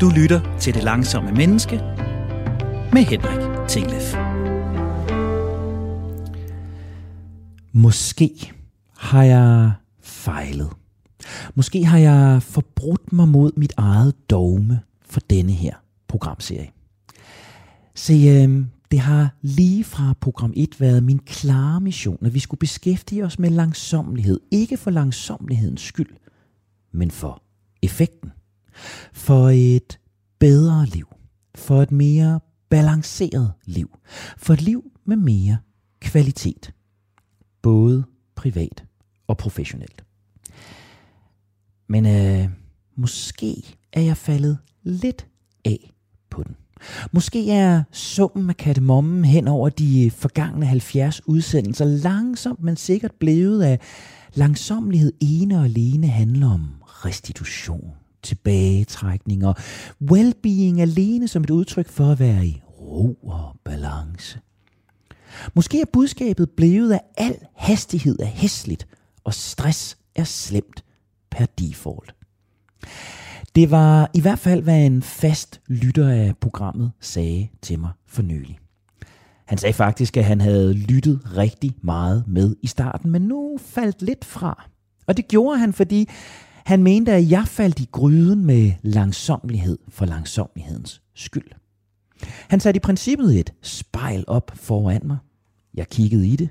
Du lytter til Det Langsomme Menneske med Henrik Tinglef. Måske har jeg fejlet. Måske har jeg forbrudt mig mod mit eget dogme for denne her programserie. Se, øh, det har lige fra program 1 været min klare mission, at vi skulle beskæftige os med langsomlighed. Ikke for langsomlighedens skyld, men for effekten. For et bedre liv. For et mere balanceret liv. For et liv med mere kvalitet. Både privat og professionelt. Men øh, måske er jeg faldet lidt af på den. Måske er summen af kattemommen hen over de forgangne 70 udsendelser langsomt, men sikkert blevet af langsomlighed ene og alene handler om restitution, tilbagetrækning og well-being alene som et udtryk for at være i ro og balance. Måske er budskabet blevet, at al hastighed er hæsligt, og stress er slemt per default. Det var i hvert fald, hvad en fast lytter af programmet sagde til mig for nylig. Han sagde faktisk, at han havde lyttet rigtig meget med i starten, men nu faldt lidt fra. Og det gjorde han, fordi han mente, at jeg faldt i gryden med langsomlighed for langsomlighedens skyld. Han satte i princippet et spejl op foran mig. Jeg kiggede i det,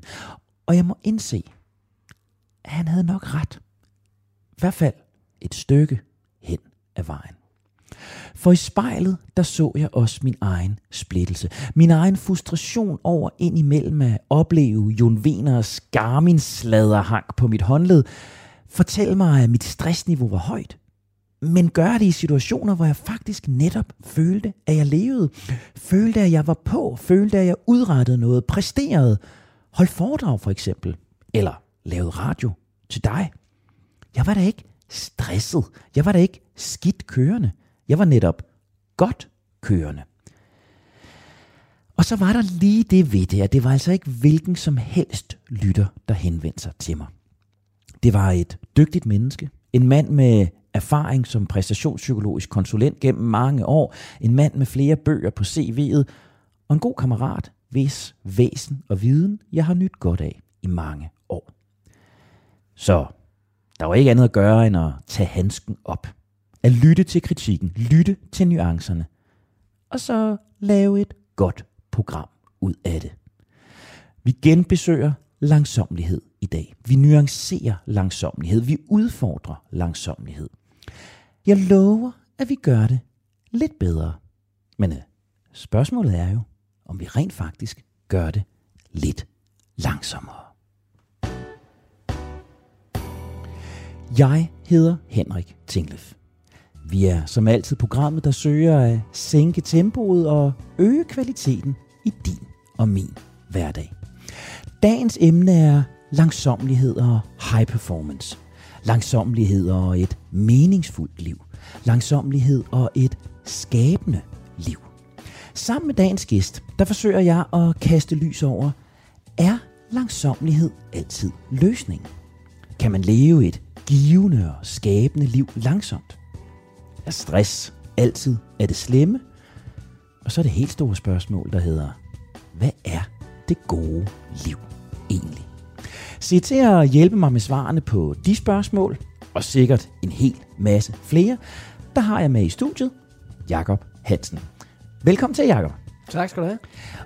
og jeg må indse, at han havde nok ret. I hvert fald et stykke hen af vejen. For i spejlet, der så jeg også min egen splittelse. Min egen frustration over ind imellem at opleve Jon Veners Garmin-sladerhang på mit håndled. Fortæl mig, at mit stressniveau var højt. Men gør det i situationer, hvor jeg faktisk netop følte, at jeg levede. Følte, at jeg var på. Følte, at jeg udrettede noget. Præsterede. Holdt foredrag for eksempel. Eller lavede radio til dig. Jeg var da ikke stresset. Jeg var da ikke skidt kørende. Jeg var netop godt kørende. Og så var der lige det ved det, at det var altså ikke hvilken som helst lytter, der henvendte sig til mig. Det var et dygtigt menneske, en mand med erfaring som præstationspsykologisk konsulent gennem mange år, en mand med flere bøger på CV'et, og en god kammerat, hvis væsen og viden, jeg har nyt godt af i mange år. Så der var ikke andet at gøre end at tage handsken op. At lytte til kritikken, lytte til nuancerne, og så lave et godt program ud af det. Vi genbesøger langsomlighed i dag. Vi nuancerer langsomlighed. Vi udfordrer langsomlighed. Jeg lover, at vi gør det lidt bedre. Men øh, spørgsmålet er jo, om vi rent faktisk gør det lidt langsommere. Jeg hedder Henrik Tinglef. Vi er som altid programmet, der søger at sænke tempoet og øge kvaliteten i din og min hverdag. Dagens emne er langsomlighed og high performance. Langsomlighed og et meningsfuldt liv. Langsomlighed og et skabende liv. Sammen med dagens gæst, der forsøger jeg at kaste lys over, er langsomlighed altid løsningen? Kan man leve et givende og skabende liv langsomt? Er stress altid er det slemme? Og så er det helt store spørgsmål, der hedder, hvad er det gode liv egentlig? Se til at hjælpe mig med svarene på de spørgsmål, og sikkert en hel masse flere, der har jeg med i studiet, Jakob Hansen. Velkommen til, Jakob. Tak skal du have.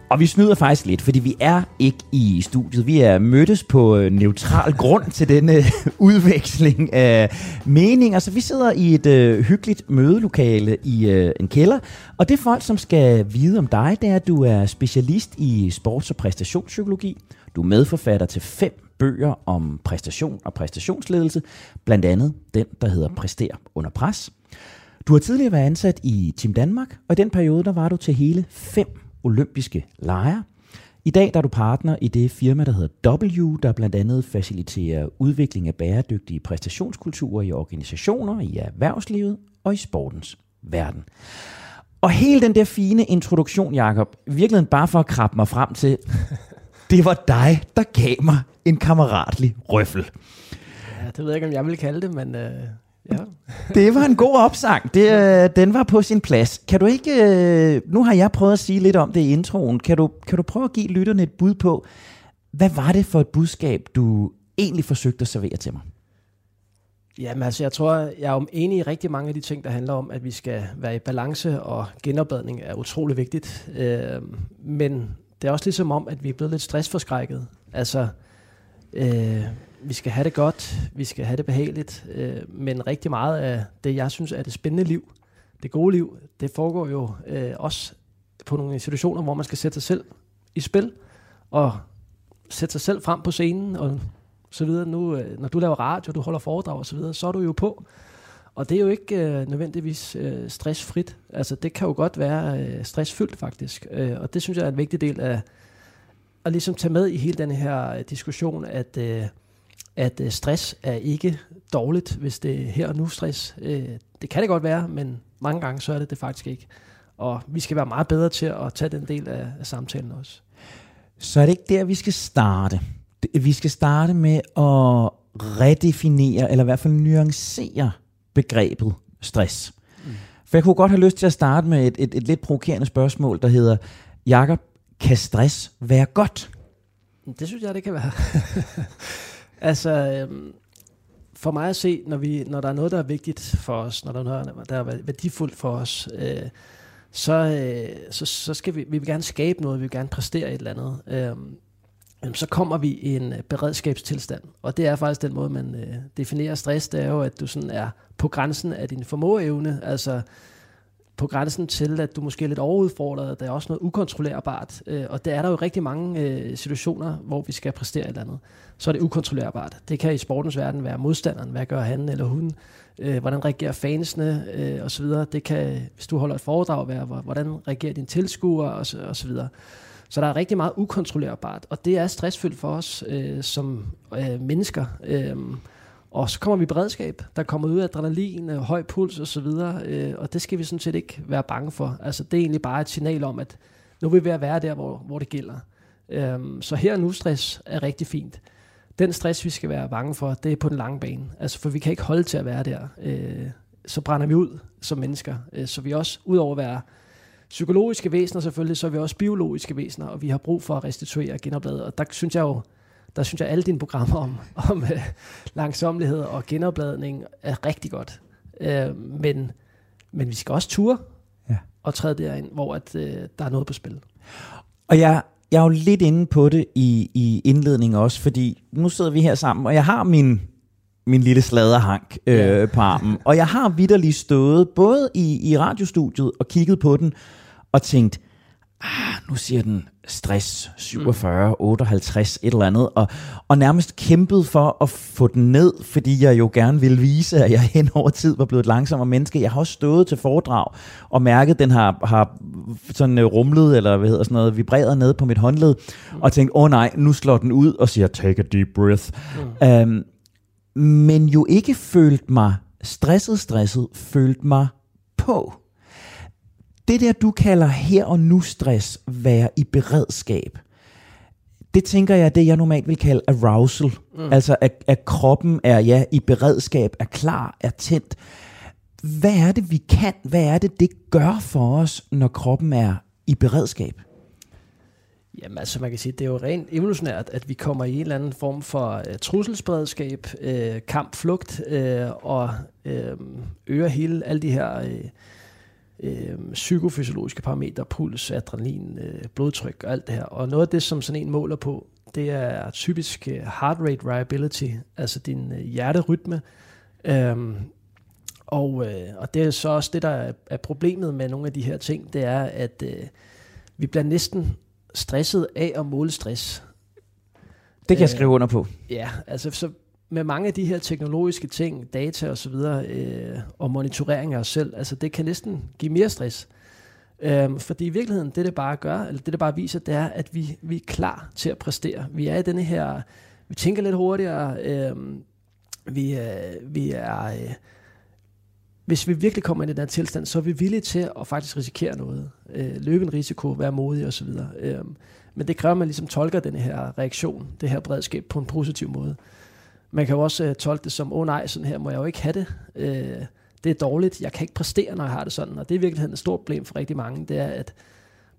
Og vi snyder faktisk lidt, fordi vi er ikke i studiet. Vi er mødtes på øh, neutral grund til denne udveksling af meninger. Så vi sidder i et øh, hyggeligt mødelokale i øh, en kælder. Og det folk, som skal vide om dig, det er, at du er specialist i sports- og præstationspsykologi. Du er medforfatter til fem bøger om præstation og præstationsledelse. Blandt andet den, der hedder Præster under pres. Du har tidligere været ansat i Team Danmark, og i den periode der var du til hele fem olympiske lejre. I dag der er du partner i det firma, der hedder W, der blandt andet faciliterer udvikling af bæredygtige præstationskulturer i organisationer, i erhvervslivet og i sportens verden. Og hele den der fine introduktion, Jakob, virkelig bare for at krabbe mig frem til, det var dig, der gav mig en kammeratlig røffel. Ja, det ved jeg ikke, om jeg vil kalde det, men øh, Ja. Det var en god opsang. Det, øh, den var på sin plads. Kan du ikke... Øh, nu har jeg prøvet at sige lidt om det i introen. Kan du, kan du prøve at give lytterne et bud på, hvad var det for et budskab, du egentlig forsøgte at servere til mig? Jamen altså, jeg tror, jeg er enig i rigtig mange af de ting, der handler om, at vi skal være i balance, og genopbadning er utrolig vigtigt. Øh, men det er også ligesom om, at vi er blevet lidt stressforskrækket. Altså, øh, vi skal have det godt, vi skal have det behageligt, øh, men rigtig meget af det, jeg synes er det spændende liv, det gode liv, det foregår jo øh, også på nogle institutioner, hvor man skal sætte sig selv i spil, og sætte sig selv frem på scenen, og så videre. Nu, øh, når du laver radio, du holder foredrag og så videre, så er du jo på. Og det er jo ikke øh, nødvendigvis øh, stressfrit. Altså det kan jo godt være øh, stressfyldt faktisk. Øh, og det synes jeg er en vigtig del af at ligesom tage med i hele den her øh, diskussion, at, øh, at øh, stress er ikke dårligt, hvis det er her og nu stress. Øh, det kan det godt være, men mange gange så er det det faktisk ikke. Og vi skal være meget bedre til at tage den del af, af samtalen også. Så er det ikke der, vi skal starte. Vi skal starte med at redefinere, eller i hvert fald nuancere begrebet stress. Mm. For jeg kunne godt have lyst til at starte med et, et, et lidt provokerende spørgsmål, der hedder, Jakob, kan stress være godt? Det synes jeg, det kan være. altså, øhm, for mig at se, når, vi, når der er noget, der er vigtigt for os, når der er noget, der er værdifuldt for os, øh, så, øh, så, så skal vi, vi vil gerne skabe noget, vi vil gerne præstere et eller andet. Øh, så kommer vi i en øh, beredskabstilstand. Og det er faktisk den måde, man øh, definerer stress, det er jo, at du sådan er på grænsen af din formåeevne, altså på grænsen til, at du måske er lidt overudfordret, der er også noget ukontrollerbart, øh, og der er der jo rigtig mange øh, situationer, hvor vi skal præstere et eller andet. Så er det ukontrollerbart. Det kan i sportens verden være modstanderen, hvad gør han eller hun, øh, hvordan reagerer fansene øh, osv. Det kan, hvis du holder et foredrag, være, hvordan reagerer dine tilskuere osv. Og så videre. Så der er rigtig meget ukontrollerbart, og det er stressfyldt for os øh, som øh, mennesker. Øh, og så kommer vi i beredskab, der kommer ud af adrenalin, øh, høj puls osv., øh, og det skal vi sådan set ikke være bange for. Altså det er egentlig bare et signal om, at nu vil vi ved at være der, hvor, hvor det gælder. Øh, så her nu stress er rigtig fint. Den stress, vi skal være bange for, det er på den lange bane. Altså for vi kan ikke holde til at være der. Øh, så brænder vi ud som mennesker. Øh, så vi også, udover at være psykologiske væsener selvfølgelig, så er vi også biologiske væsener, og vi har brug for at restituere og genoplade. Og der synes jeg jo, der synes jeg, alle dine programmer om, om uh, langsomlighed og genopladning er rigtig godt. Uh, men, men vi skal også ture ja. og træde derind, hvor at, uh, der er noget på spil. Og jeg, jeg er jo lidt inde på det i, i indledningen også, fordi nu sidder vi her sammen, og jeg har min min lille sladerhank øh, ja. på armen. Og jeg har vidderligt stået både i, i radiostudiet og kigget på den, og tænkt, ah, nu siger den stress 47, mm. 58, et eller andet, og, og nærmest kæmpet for at få den ned, fordi jeg jo gerne ville vise, at jeg hen over tid var blevet et langsommere menneske. Jeg har også stået til foredrag og mærket, at den har, har sådan øh, rumlet, eller hvad hedder sådan noget, vibreret ned på mit håndled, mm. og tænkt, åh oh, nej, nu slår den ud og siger, take a deep breath. Mm. Um, men jo ikke følt mig stresset, stresset, følt mig på det der, du kalder her og nu stress, være i beredskab, det tænker jeg er det, jeg normalt vil kalde arousal. Mm. Altså, at, at kroppen er ja i beredskab, er klar, er tændt. Hvad er det, vi kan? Hvad er det, det gør for os, når kroppen er i beredskab? Jamen altså, man kan sige, det er jo rent evolutionært, at vi kommer i en eller anden form for uh, trusselsberedskab, uh, kamp, flugt, uh, og uh, øger hele alle de her... Uh, øh, psykofysiologiske parametre, puls, adrenalin, øh, blodtryk og alt det her. Og noget af det, som sådan en måler på, det er typisk øh, heart rate variability, altså din øh, hjerterytme. Øhm, og, øh, og det er så også det, der er, problemet med nogle af de her ting, det er, at øh, vi bliver næsten stresset af at måle stress. Det kan jeg skrive under på. Ja, altså så med mange af de her teknologiske ting, data og så videre, øh, og monitorering af os selv, altså det kan næsten give mere stress. Øhm, fordi i virkeligheden, det det bare gør, eller det det bare viser, det er, at vi, vi er klar til at præstere. Vi er i denne her, vi tænker lidt hurtigere, øh, vi, øh, vi er, øh, hvis vi virkelig kommer ind i den tilstand, så er vi villige til at faktisk risikere noget. Øh, løbe en risiko, være modig osv. Øh, men det kræver, at man ligesom tolker den her reaktion, det her bredskab på en positiv måde man kan jo også øh, tolke det som, åh oh, nej, sådan her må jeg jo ikke have det. Øh, det er dårligt, jeg kan ikke præstere, når jeg har det sådan. Og det er i virkeligheden et stort problem for rigtig mange, det er, at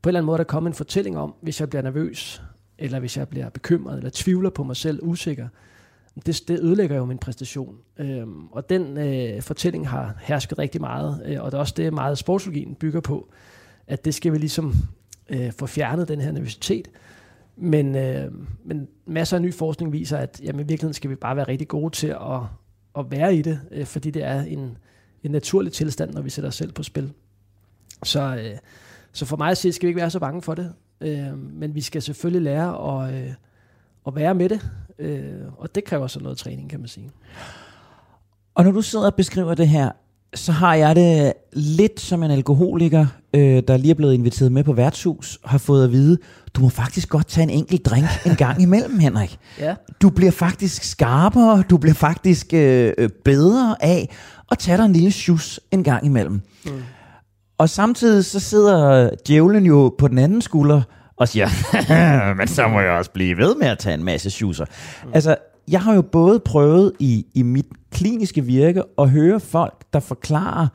på en eller anden måde, der kommer en fortælling om, hvis jeg bliver nervøs, eller hvis jeg bliver bekymret, eller tvivler på mig selv, usikker, det, det ødelægger jo min præstation. Øhm, og den øh, fortælling har hersket rigtig meget, øh, og det er også det, meget sportsologien bygger på, at det skal vi ligesom øh, få fjernet, den her nervøsitet. Men, øh, men masser af ny forskning viser, at jamen, i virkeligheden skal vi bare være rigtig gode til at, at være i det, øh, fordi det er en, en naturlig tilstand, når vi sætter os selv på spil. Så, øh, så for mig at sige, skal vi ikke være så bange for det, øh, men vi skal selvfølgelig lære at, øh, at være med det, øh, og det kræver så noget træning, kan man sige. Og når du sidder og beskriver det her, så har jeg det lidt som en alkoholiker, øh, der lige er blevet inviteret med på værtshus, har fået at vide, du må faktisk godt tage en enkelt drink en gang imellem, Henrik. Ja. Du bliver faktisk skarpere, du bliver faktisk øh, øh bedre af at tage dig en lille sjus en gang imellem. Mm. Og samtidig så sidder djævlen jo på den anden skulder og siger, men så må jeg også blive ved med at tage en masse schusser. Mm. Altså, jeg har jo både prøvet i, i mit kliniske virke at høre folk, der forklarer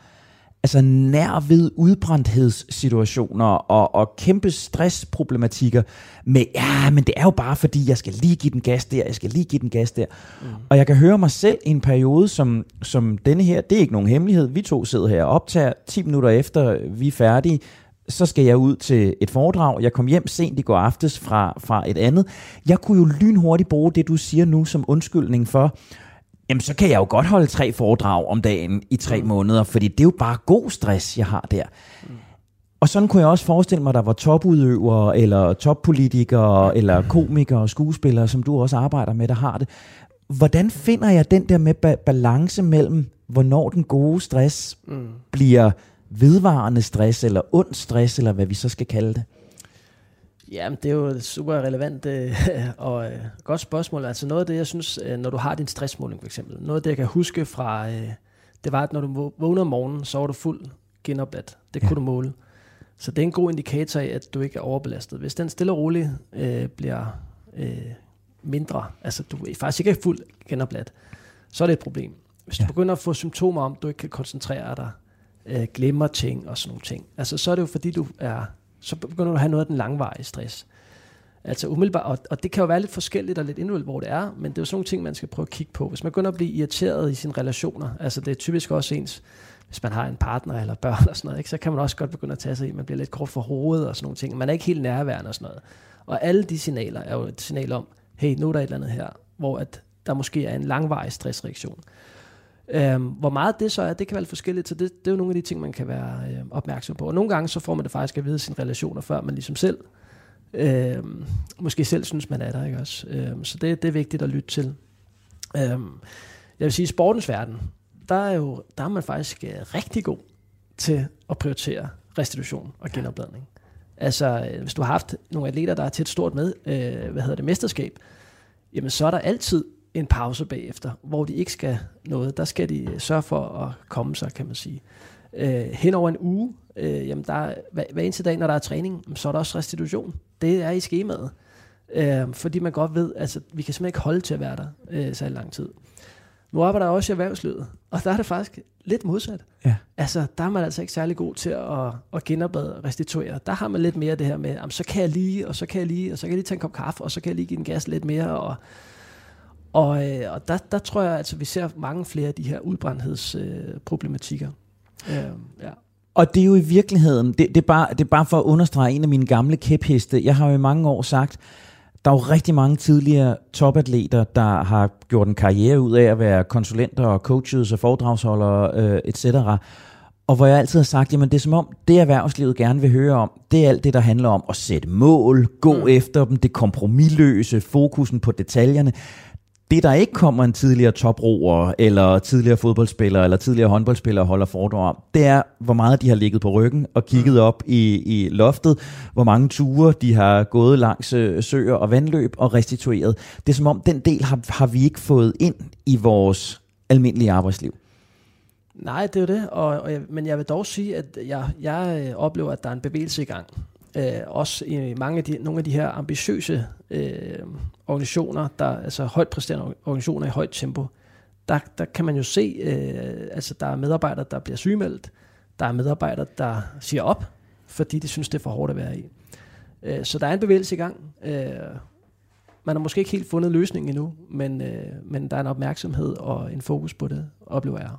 altså nær ved udbrændthedssituationer og, og kæmpe stressproblematikker med, ja, men det er jo bare fordi, jeg skal lige give den gas der, jeg skal lige give den gas der. Mm. Og jeg kan høre mig selv i en periode som, som denne her, det er ikke nogen hemmelighed, vi to sidder her og optager 10 minutter efter vi er færdige, så skal jeg ud til et foredrag. Jeg kom hjem sent i går aftes fra, fra et andet. Jeg kunne jo lynhurtigt bruge det, du siger nu som undskyldning for, jamen så kan jeg jo godt holde tre foredrag om dagen i tre mm. måneder, fordi det er jo bare god stress, jeg har der. Mm. Og sådan kunne jeg også forestille mig, at der var topudøvere, eller toppolitikere, eller komikere og skuespillere, som du også arbejder med, der har det. Hvordan finder jeg den der med ba- balance mellem, hvornår den gode stress mm. bliver vedvarende stress, eller ond stress, eller hvad vi så skal kalde det? Ja, det er jo et super relevant øh, og øh, godt spørgsmål. Altså noget af det, jeg synes, øh, når du har din stressmåling for eksempel, noget af det, jeg kan huske fra, øh, det var, at når du vågner om morgenen, så var du fuld genopladt. Det ja. kunne du måle. Så det er en god indikator af, at du ikke er overbelastet. Hvis den stille og roligt øh, bliver øh, mindre, altså du er faktisk ikke er fuld genopladt, så er det et problem. Hvis ja. du begynder at få symptomer om, at du ikke kan koncentrere dig, øh, glemmer ting og sådan nogle ting, altså så er det jo fordi, du er, så begynder du at have noget af den langvarige stress. Altså umiddelbart, og, og det kan jo være lidt forskelligt og lidt individuelt, hvor det er, men det er jo sådan nogle ting, man skal prøve at kigge på. Hvis man begynder at blive irriteret i sine relationer, altså det er typisk også ens, hvis man har en partner eller børn og sådan noget, ikke, så kan man også godt begynde at tage sig i, man bliver lidt kort for hovedet og sådan nogle ting. Man er ikke helt nærværende og sådan noget. Og alle de signaler er jo et signal om, hey, nu er der et eller andet her, hvor at der måske er en langvarig stressreaktion. Øhm, hvor meget det så er, det kan være lidt forskelligt, så det, det er jo nogle af de ting, man kan være øh, opmærksom på. Og nogle gange så får man det faktisk at vide sine relationer, før man ligesom selv, øh, måske selv synes, man er der, ikke også? Øhm, så det, det er vigtigt at lytte til. Øhm, jeg vil sige, i sportens verden, der er, jo, der er man faktisk øh, rigtig god til at prioritere restitution og genopladning. Altså, hvis du har haft nogle atleter, der er til et stort med, øh, hvad hedder det, mesterskab, jamen så er der altid en pause bagefter, hvor de ikke skal noget. Der skal de sørge for at komme sig, kan man sige. Øh, hen over en uge, øh, jamen der er, hver, hver eneste dag, når der er træning, så er der også restitution. Det er i skemaet. Øh, fordi man godt ved, at altså, vi kan simpelthen ikke holde til at være der øh, så lang tid. Nu arbejder jeg også i erhvervslivet, og der er det faktisk lidt modsat. Ja. Altså, der er man altså ikke særlig god til at, at genoplade og restituere. Der har man lidt mere det her med, jamen, så kan jeg lige, og så kan jeg lige, og så kan jeg lige tage en kop kaffe, og så kan jeg lige give den gas lidt mere, og og, øh, og der, der tror jeg, at altså, vi ser mange flere af de her udbrændthedsproblematikker. Øh, øh, ja. Og det er jo i virkeligheden, det, det, er bare, det er bare for at understrege en af mine gamle kæpheste. Jeg har jo i mange år sagt, der er jo rigtig mange tidligere topatleter, der har gjort en karriere ud af at være konsulenter og coaches og foredragsholdere øh, etc. Og hvor jeg altid har sagt, jamen det er som om, det erhvervslivet gerne vil høre om, det er alt det, der handler om at sætte mål, gå mm. efter dem, det kompromilløse, fokusen på detaljerne det, der ikke kommer en tidligere toproer, eller tidligere fodboldspiller, eller tidligere håndboldspiller holder foredrag om, det er, hvor meget de har ligget på ryggen og kigget mm. op i, i loftet, hvor mange ture de har gået langs øh, søer og vandløb og restitueret. Det er som om, den del har, har vi ikke fået ind i vores almindelige arbejdsliv. Nej, det er jo det, og, og men jeg vil dog sige, at jeg, jeg øh, oplever, at der er en bevægelse i gang øh, også i mange af de, nogle af de her ambitiøse øh, organisationer, der altså højt præsterende organisationer i højt tempo, der, der kan man jo se, øh, altså der er medarbejdere, der bliver sygemeldt, der er medarbejdere, der siger op, fordi de synes, det er for hårdt at være i. Øh, så der er en bevægelse i gang. Øh, man har måske ikke helt fundet løsningen endnu, men, øh, men der er en opmærksomhed og en fokus på det, oplever jeg.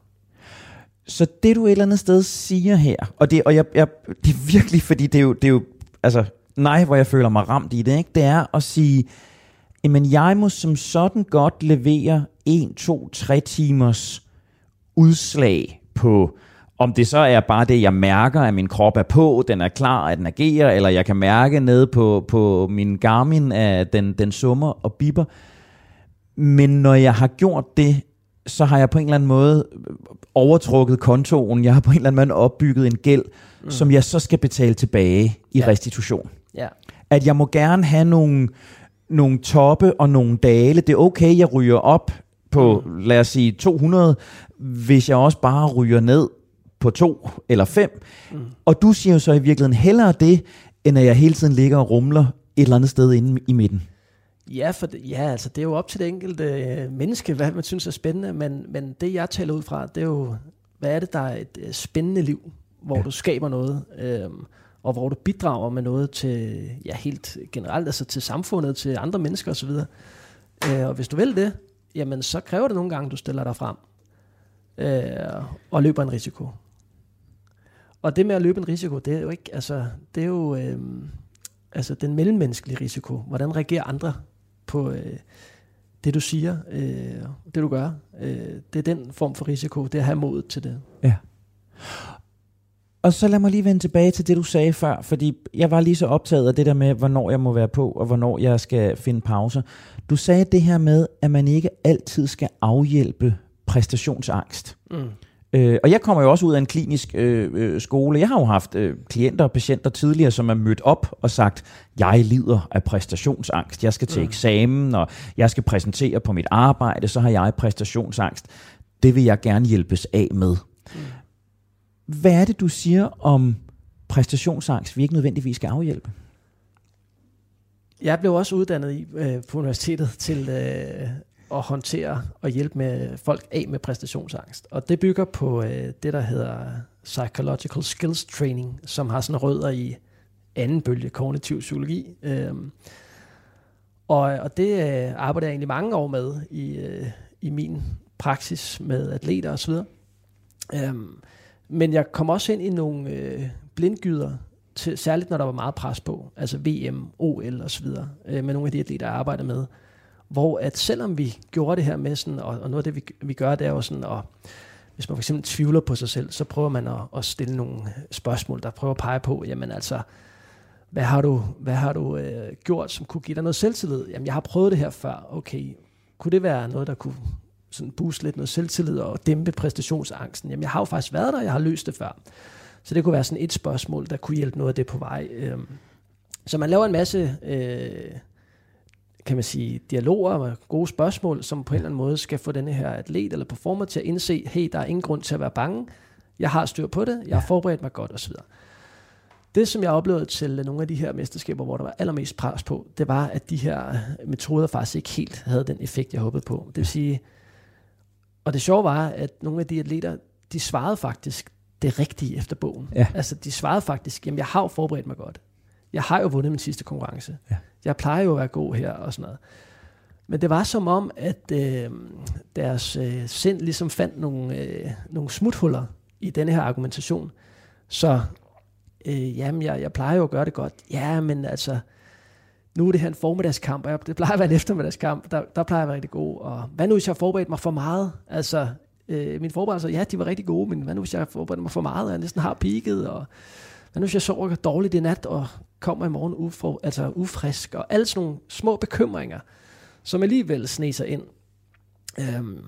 Så det du et eller andet sted siger her, og det, og jeg, jeg, det er virkelig, fordi det er jo, det er jo altså, nej, hvor jeg føler mig ramt i det, ikke? det er at sige, men jeg må som sådan godt levere 1, 2, 3 timers udslag på, om det så er bare det, jeg mærker, at min krop er på, den er klar, at den agerer, eller jeg kan mærke nede på, på min Garmin, at den, den summer og biber. Men når jeg har gjort det, så har jeg på en eller anden måde overtrukket kontoen. Jeg har på en eller anden måde opbygget en gæld, mm. som jeg så skal betale tilbage i ja. restitution. Ja. At jeg må gerne have nogle, nogle toppe og nogle dale. Det er okay, jeg ryger op på, mm. lad os sige, 200, hvis jeg også bare ryger ned på to eller fem. Mm. Og du siger jo så i virkeligheden hellere det, end at jeg hele tiden ligger og rumler et eller andet sted inde i midten. Ja, for det, ja, altså det er jo op til det enkelte øh, menneske, hvad man synes er spændende, men, men det jeg taler ud fra, det er jo, hvad er det, der er et øh, spændende liv, hvor ja. du skaber noget, øh, og hvor du bidrager med noget til, ja helt generelt, altså til samfundet, til andre mennesker osv. Øh, og hvis du vil det, jamen så kræver det nogle gange, at du stiller dig frem øh, og løber en risiko. Og det med at løbe en risiko, det er jo ikke, altså, det er jo øh, altså den mellemmenneskelige risiko. Hvordan reagerer andre på øh, det, du siger, øh, det du gør? Øh, det er den form for risiko, det er at have mod til det. Ja. Og så lad mig lige vende tilbage til det, du sagde før, fordi jeg var lige så optaget af det der med, hvornår jeg må være på, og hvornår jeg skal finde pauser. Du sagde det her med, at man ikke altid skal afhjælpe præstationsangst. Mm. Øh, og jeg kommer jo også ud af en klinisk øh, øh, skole. Jeg har jo haft øh, klienter og patienter tidligere, som er mødt op og sagt, jeg lider af præstationsangst. Jeg skal til mm. eksamen, og jeg skal præsentere på mit arbejde, så har jeg præstationsangst. Det vil jeg gerne hjælpes af med. Mm. Hvad er det, du siger om præstationsangst, vi ikke nødvendigvis skal afhjælpe? Jeg blev også uddannet i, øh, på universitetet til øh, at håndtere og hjælpe med folk af med præstationsangst. Og det bygger på øh, det, der hedder Psychological Skills Training, som har sådan rødder i anden bølge kognitiv psykologi. Øh, og, og det øh, arbejder jeg egentlig mange år med i, øh, i min praksis med atleter osv. Øhm, men jeg kom også ind i nogle øh, blindgyder, til, særligt når der var meget pres på, altså VM, OL osv., øh, med nogle af de atleter, jeg arbejder med, hvor at selvom vi gjorde det her med sådan, og, og noget af det, vi, vi gør, det er jo sådan, og hvis man for eksempel tvivler på sig selv, så prøver man at, at stille nogle spørgsmål, der prøver at pege på, jamen altså, hvad har du, hvad har du øh, gjort, som kunne give dig noget selvtillid? Jamen, jeg har prøvet det her før. Okay, kunne det være noget, der kunne sådan booste lidt noget selvtillid og dæmpe præstationsangsten? Jamen, jeg har jo faktisk været der, jeg har løst det før. Så det kunne være sådan et spørgsmål, der kunne hjælpe noget af det på vej. Øh, så man laver en masse øh, kan man sige, dialoger og gode spørgsmål, som på en eller anden måde skal få denne her atlet eller performer til at indse, hey, der er ingen grund til at være bange, jeg har styr på det, jeg har forberedt mig godt osv. Det, som jeg oplevede til nogle af de her mesterskaber, hvor der var allermest pres på, det var, at de her metoder faktisk ikke helt havde den effekt, jeg håbede på. Det vil sige, og det sjove var, at nogle af de atleter, de svarede faktisk det rigtige efter bogen. Ja. Altså, de svarede faktisk, jamen jeg har jo forberedt mig godt. Jeg har jo vundet min sidste konkurrence. Ja. Jeg plejer jo at være god her og sådan noget. Men det var som om, at øh, deres øh, sind ligesom fandt nogle, øh, nogle smuthuller i denne her argumentation. Så øh, jamen, jeg, jeg plejer jo at gøre det godt. Ja, men altså, nu er det her en formiddagskamp, og det plejer at være en eftermiddagskamp, der, der plejer jeg at være rigtig god. Og hvad nu, hvis jeg har forberedt mig for meget? Altså, øh, mine forberedelser, ja, de var rigtig gode, men hvad nu, hvis jeg har forberedt mig for meget, og jeg næsten har peaked, og hvad nu, hvis jeg sover dårligt i nat, og kommer i morgen ufro, altså ufrisk, og alle sådan nogle små bekymringer, som alligevel sne sig ind. Øhm,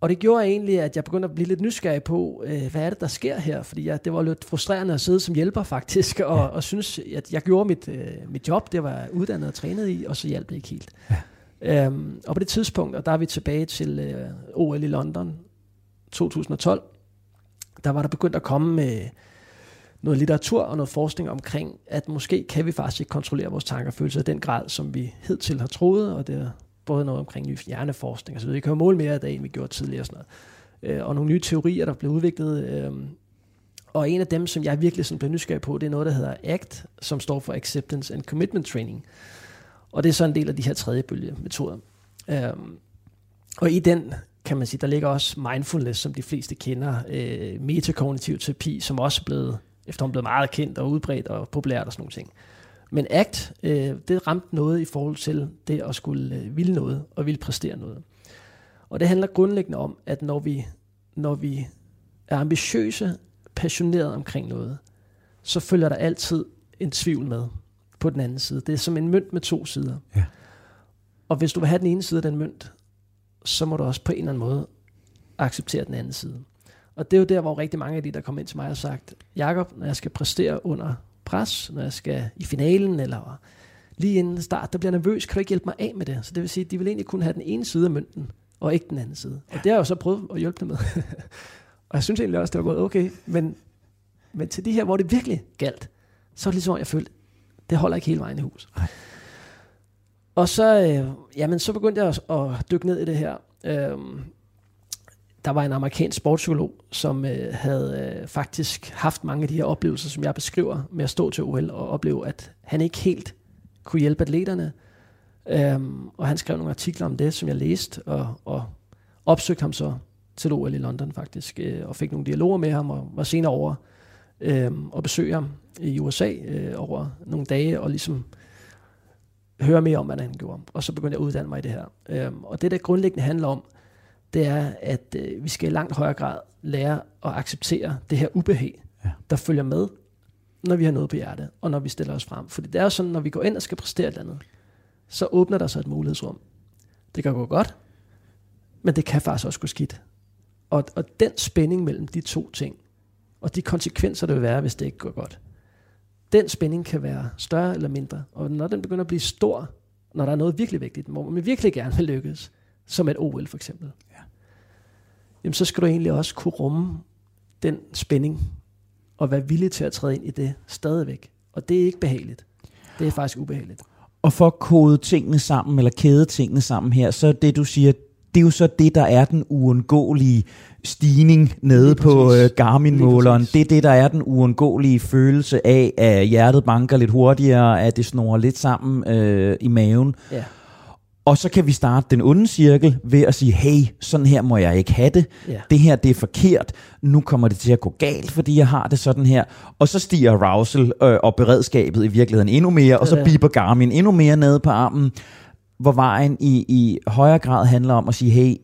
og det gjorde egentlig, at jeg begyndte at blive lidt nysgerrig på, øh, hvad er det, der sker her? Fordi jeg, det var lidt frustrerende at sidde som hjælper faktisk, og, ja. og synes, at jeg gjorde mit, øh, mit job, det var uddannet og trænet i, og så hjalp det ikke helt. Ja. Øhm, og på det tidspunkt, og der er vi tilbage til øh, OL i London 2012, der var der begyndt at komme med noget litteratur og noget forskning omkring, at måske kan vi faktisk ikke kontrollere vores tanker og følelser i den grad, som vi hidtil har troet, og det er både noget omkring ny hjerneforskning osv. Vi kan jo måle mere af det, end vi gjorde tidligere og sådan noget. Øh, og nogle nye teorier, der blev udviklet. Øh, og en af dem, som jeg virkelig sådan blev nysgerrig på, det er noget, der hedder ACT, som står for Acceptance and Commitment Training. Og det er så en del af de her tredje bølge metoder. Øh, og i den kan man sige, der ligger også mindfulness, som de fleste kender, øh, metakognitiv terapi, som også er blevet, efterhånden blevet meget kendt og udbredt og populært og sådan nogle ting. Men ACT, øh, det ramte noget i forhold til det at skulle øh, ville noget og ville præstere noget. Og det handler grundlæggende om, at når vi, når vi er ambitiøse, passionerede omkring noget, så følger der altid en tvivl med på den anden side. Det er som en mønt med to sider. Ja. Og hvis du vil have den ene side af den mønt, så må du også på en eller anden måde acceptere den anden side. Og det er jo der, hvor rigtig mange af de, der kommer ind til mig, har sagt, Jakob, når jeg skal præstere under pres, når jeg skal i finalen, eller lige inden start, der bliver nervøs, kan du ikke hjælpe mig af med det? Så det vil sige, at de vil egentlig kun have den ene side af mønten, og ikke den anden side. Og det har jeg jo så prøvet at hjælpe dem med. og jeg synes egentlig også, det var gået okay, men, men til de her, hvor det virkelig galt, så er det ligesom, jeg følte, det holder ikke hele vejen i hus. Nej. Og så, øh, jamen, så begyndte jeg at, at dykke ned i det her. Øhm, der var en amerikansk sportspsykolog, som øh, havde øh, faktisk haft mange af de her oplevelser, som jeg beskriver, med at stå til OL og opleve, at han ikke helt kunne hjælpe atleterne. Øhm, og han skrev nogle artikler om det, som jeg læste, og, og opsøgte ham så til OL i London faktisk, øh, og fik nogle dialoger med ham, og var senere over øh, og besøge ham i USA øh, over nogle dage, og ligesom høre mere om, hvad han gjorde. Og så begyndte jeg at uddanne mig i det her. Øh, og det, der grundlæggende handler om, det er, at øh, vi skal i langt højere grad lære at acceptere det her ubehag, ja. der følger med, når vi har noget på hjertet, og når vi stiller os frem. Fordi det er jo sådan, når vi går ind og skal præstere et andet, så åbner der sig et mulighedsrum. Det kan gå godt, men det kan faktisk også gå skidt. Og, og den spænding mellem de to ting, og de konsekvenser, der vil være, hvis det ikke går godt, den spænding kan være større eller mindre. Og når den begynder at blive stor, når der er noget virkelig vigtigt, hvor man virkelig gerne vil lykkes, som et OL for eksempel. Jamen så skal du egentlig også kunne rumme den spænding, og være villig til at træde ind i det stadigvæk. Og det er ikke behageligt. Det er faktisk ubehageligt. Og for at kode tingene sammen, eller kæde tingene sammen her, så det du siger, det er jo så det, der er den uundgåelige stigning nede på øh, Garmin-måleren. Det er det, der er den uundgåelige følelse af, at hjertet banker lidt hurtigere, at det snor lidt sammen øh, i maven. Ja. Og så kan vi starte den onde cirkel ved at sige, hey, sådan her må jeg ikke have det. Ja. Det her, det er forkert. Nu kommer det til at gå galt, fordi jeg har det sådan her. Og så stiger arousal øh, og beredskabet i virkeligheden endnu mere, og så biber Garmin endnu mere nede på armen hvor vejen i, i højere grad handler om at sige, hey,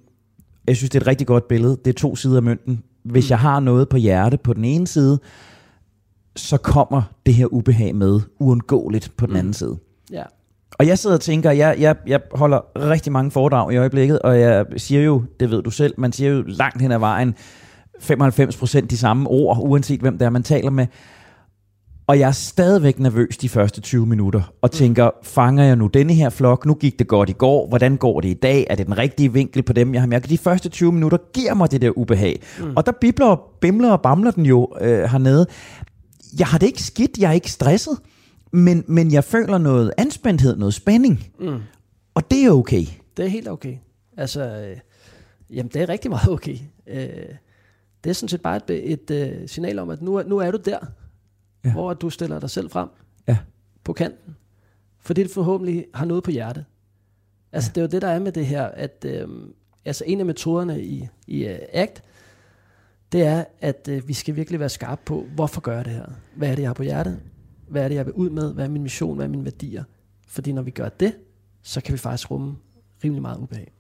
jeg synes, det er et rigtig godt billede. Det er to sider af mønten. Hvis mm. jeg har noget på hjerte på den ene side, så kommer det her ubehag med uundgåeligt på den mm. anden side. Ja. Og jeg sidder og tænker, jeg, jeg, jeg holder rigtig mange foredrag i øjeblikket, og jeg siger jo, det ved du selv, man siger jo langt hen ad vejen, 95% de samme ord, uanset hvem det er, man taler med. Og jeg er stadigvæk nervøs de første 20 minutter, og mm. tænker, fanger jeg nu denne her flok? Nu gik det godt i går, hvordan går det i dag? Er det den rigtige vinkel på dem, jeg har mærket? De første 20 minutter giver mig det der ubehag. Mm. Og der bibler og bimler og bamler den jo øh, hernede. Jeg har det ikke skidt, jeg er ikke stresset, men, men jeg føler noget anspændthed, noget spænding. Mm. Og det er okay. Det er helt okay. Altså, øh, jamen det er rigtig meget okay. Øh, det er sådan set bare et, et, uh, signal om, at nu, nu er du der ja. hvor du stiller dig selv frem ja. på kanten, fordi du forhåbentlig har noget på hjertet. Altså ja. det er jo det, der er med det her, at øh, altså en af metoderne i, i uh, ACT, det er, at øh, vi skal virkelig være skarpe på, hvorfor gør jeg det her? Hvad er det, jeg har på hjertet? Hvad er det, jeg vil ud med? Hvad er min mission? Hvad er mine værdier? Fordi når vi gør det, så kan vi faktisk rumme rimelig meget ubehag.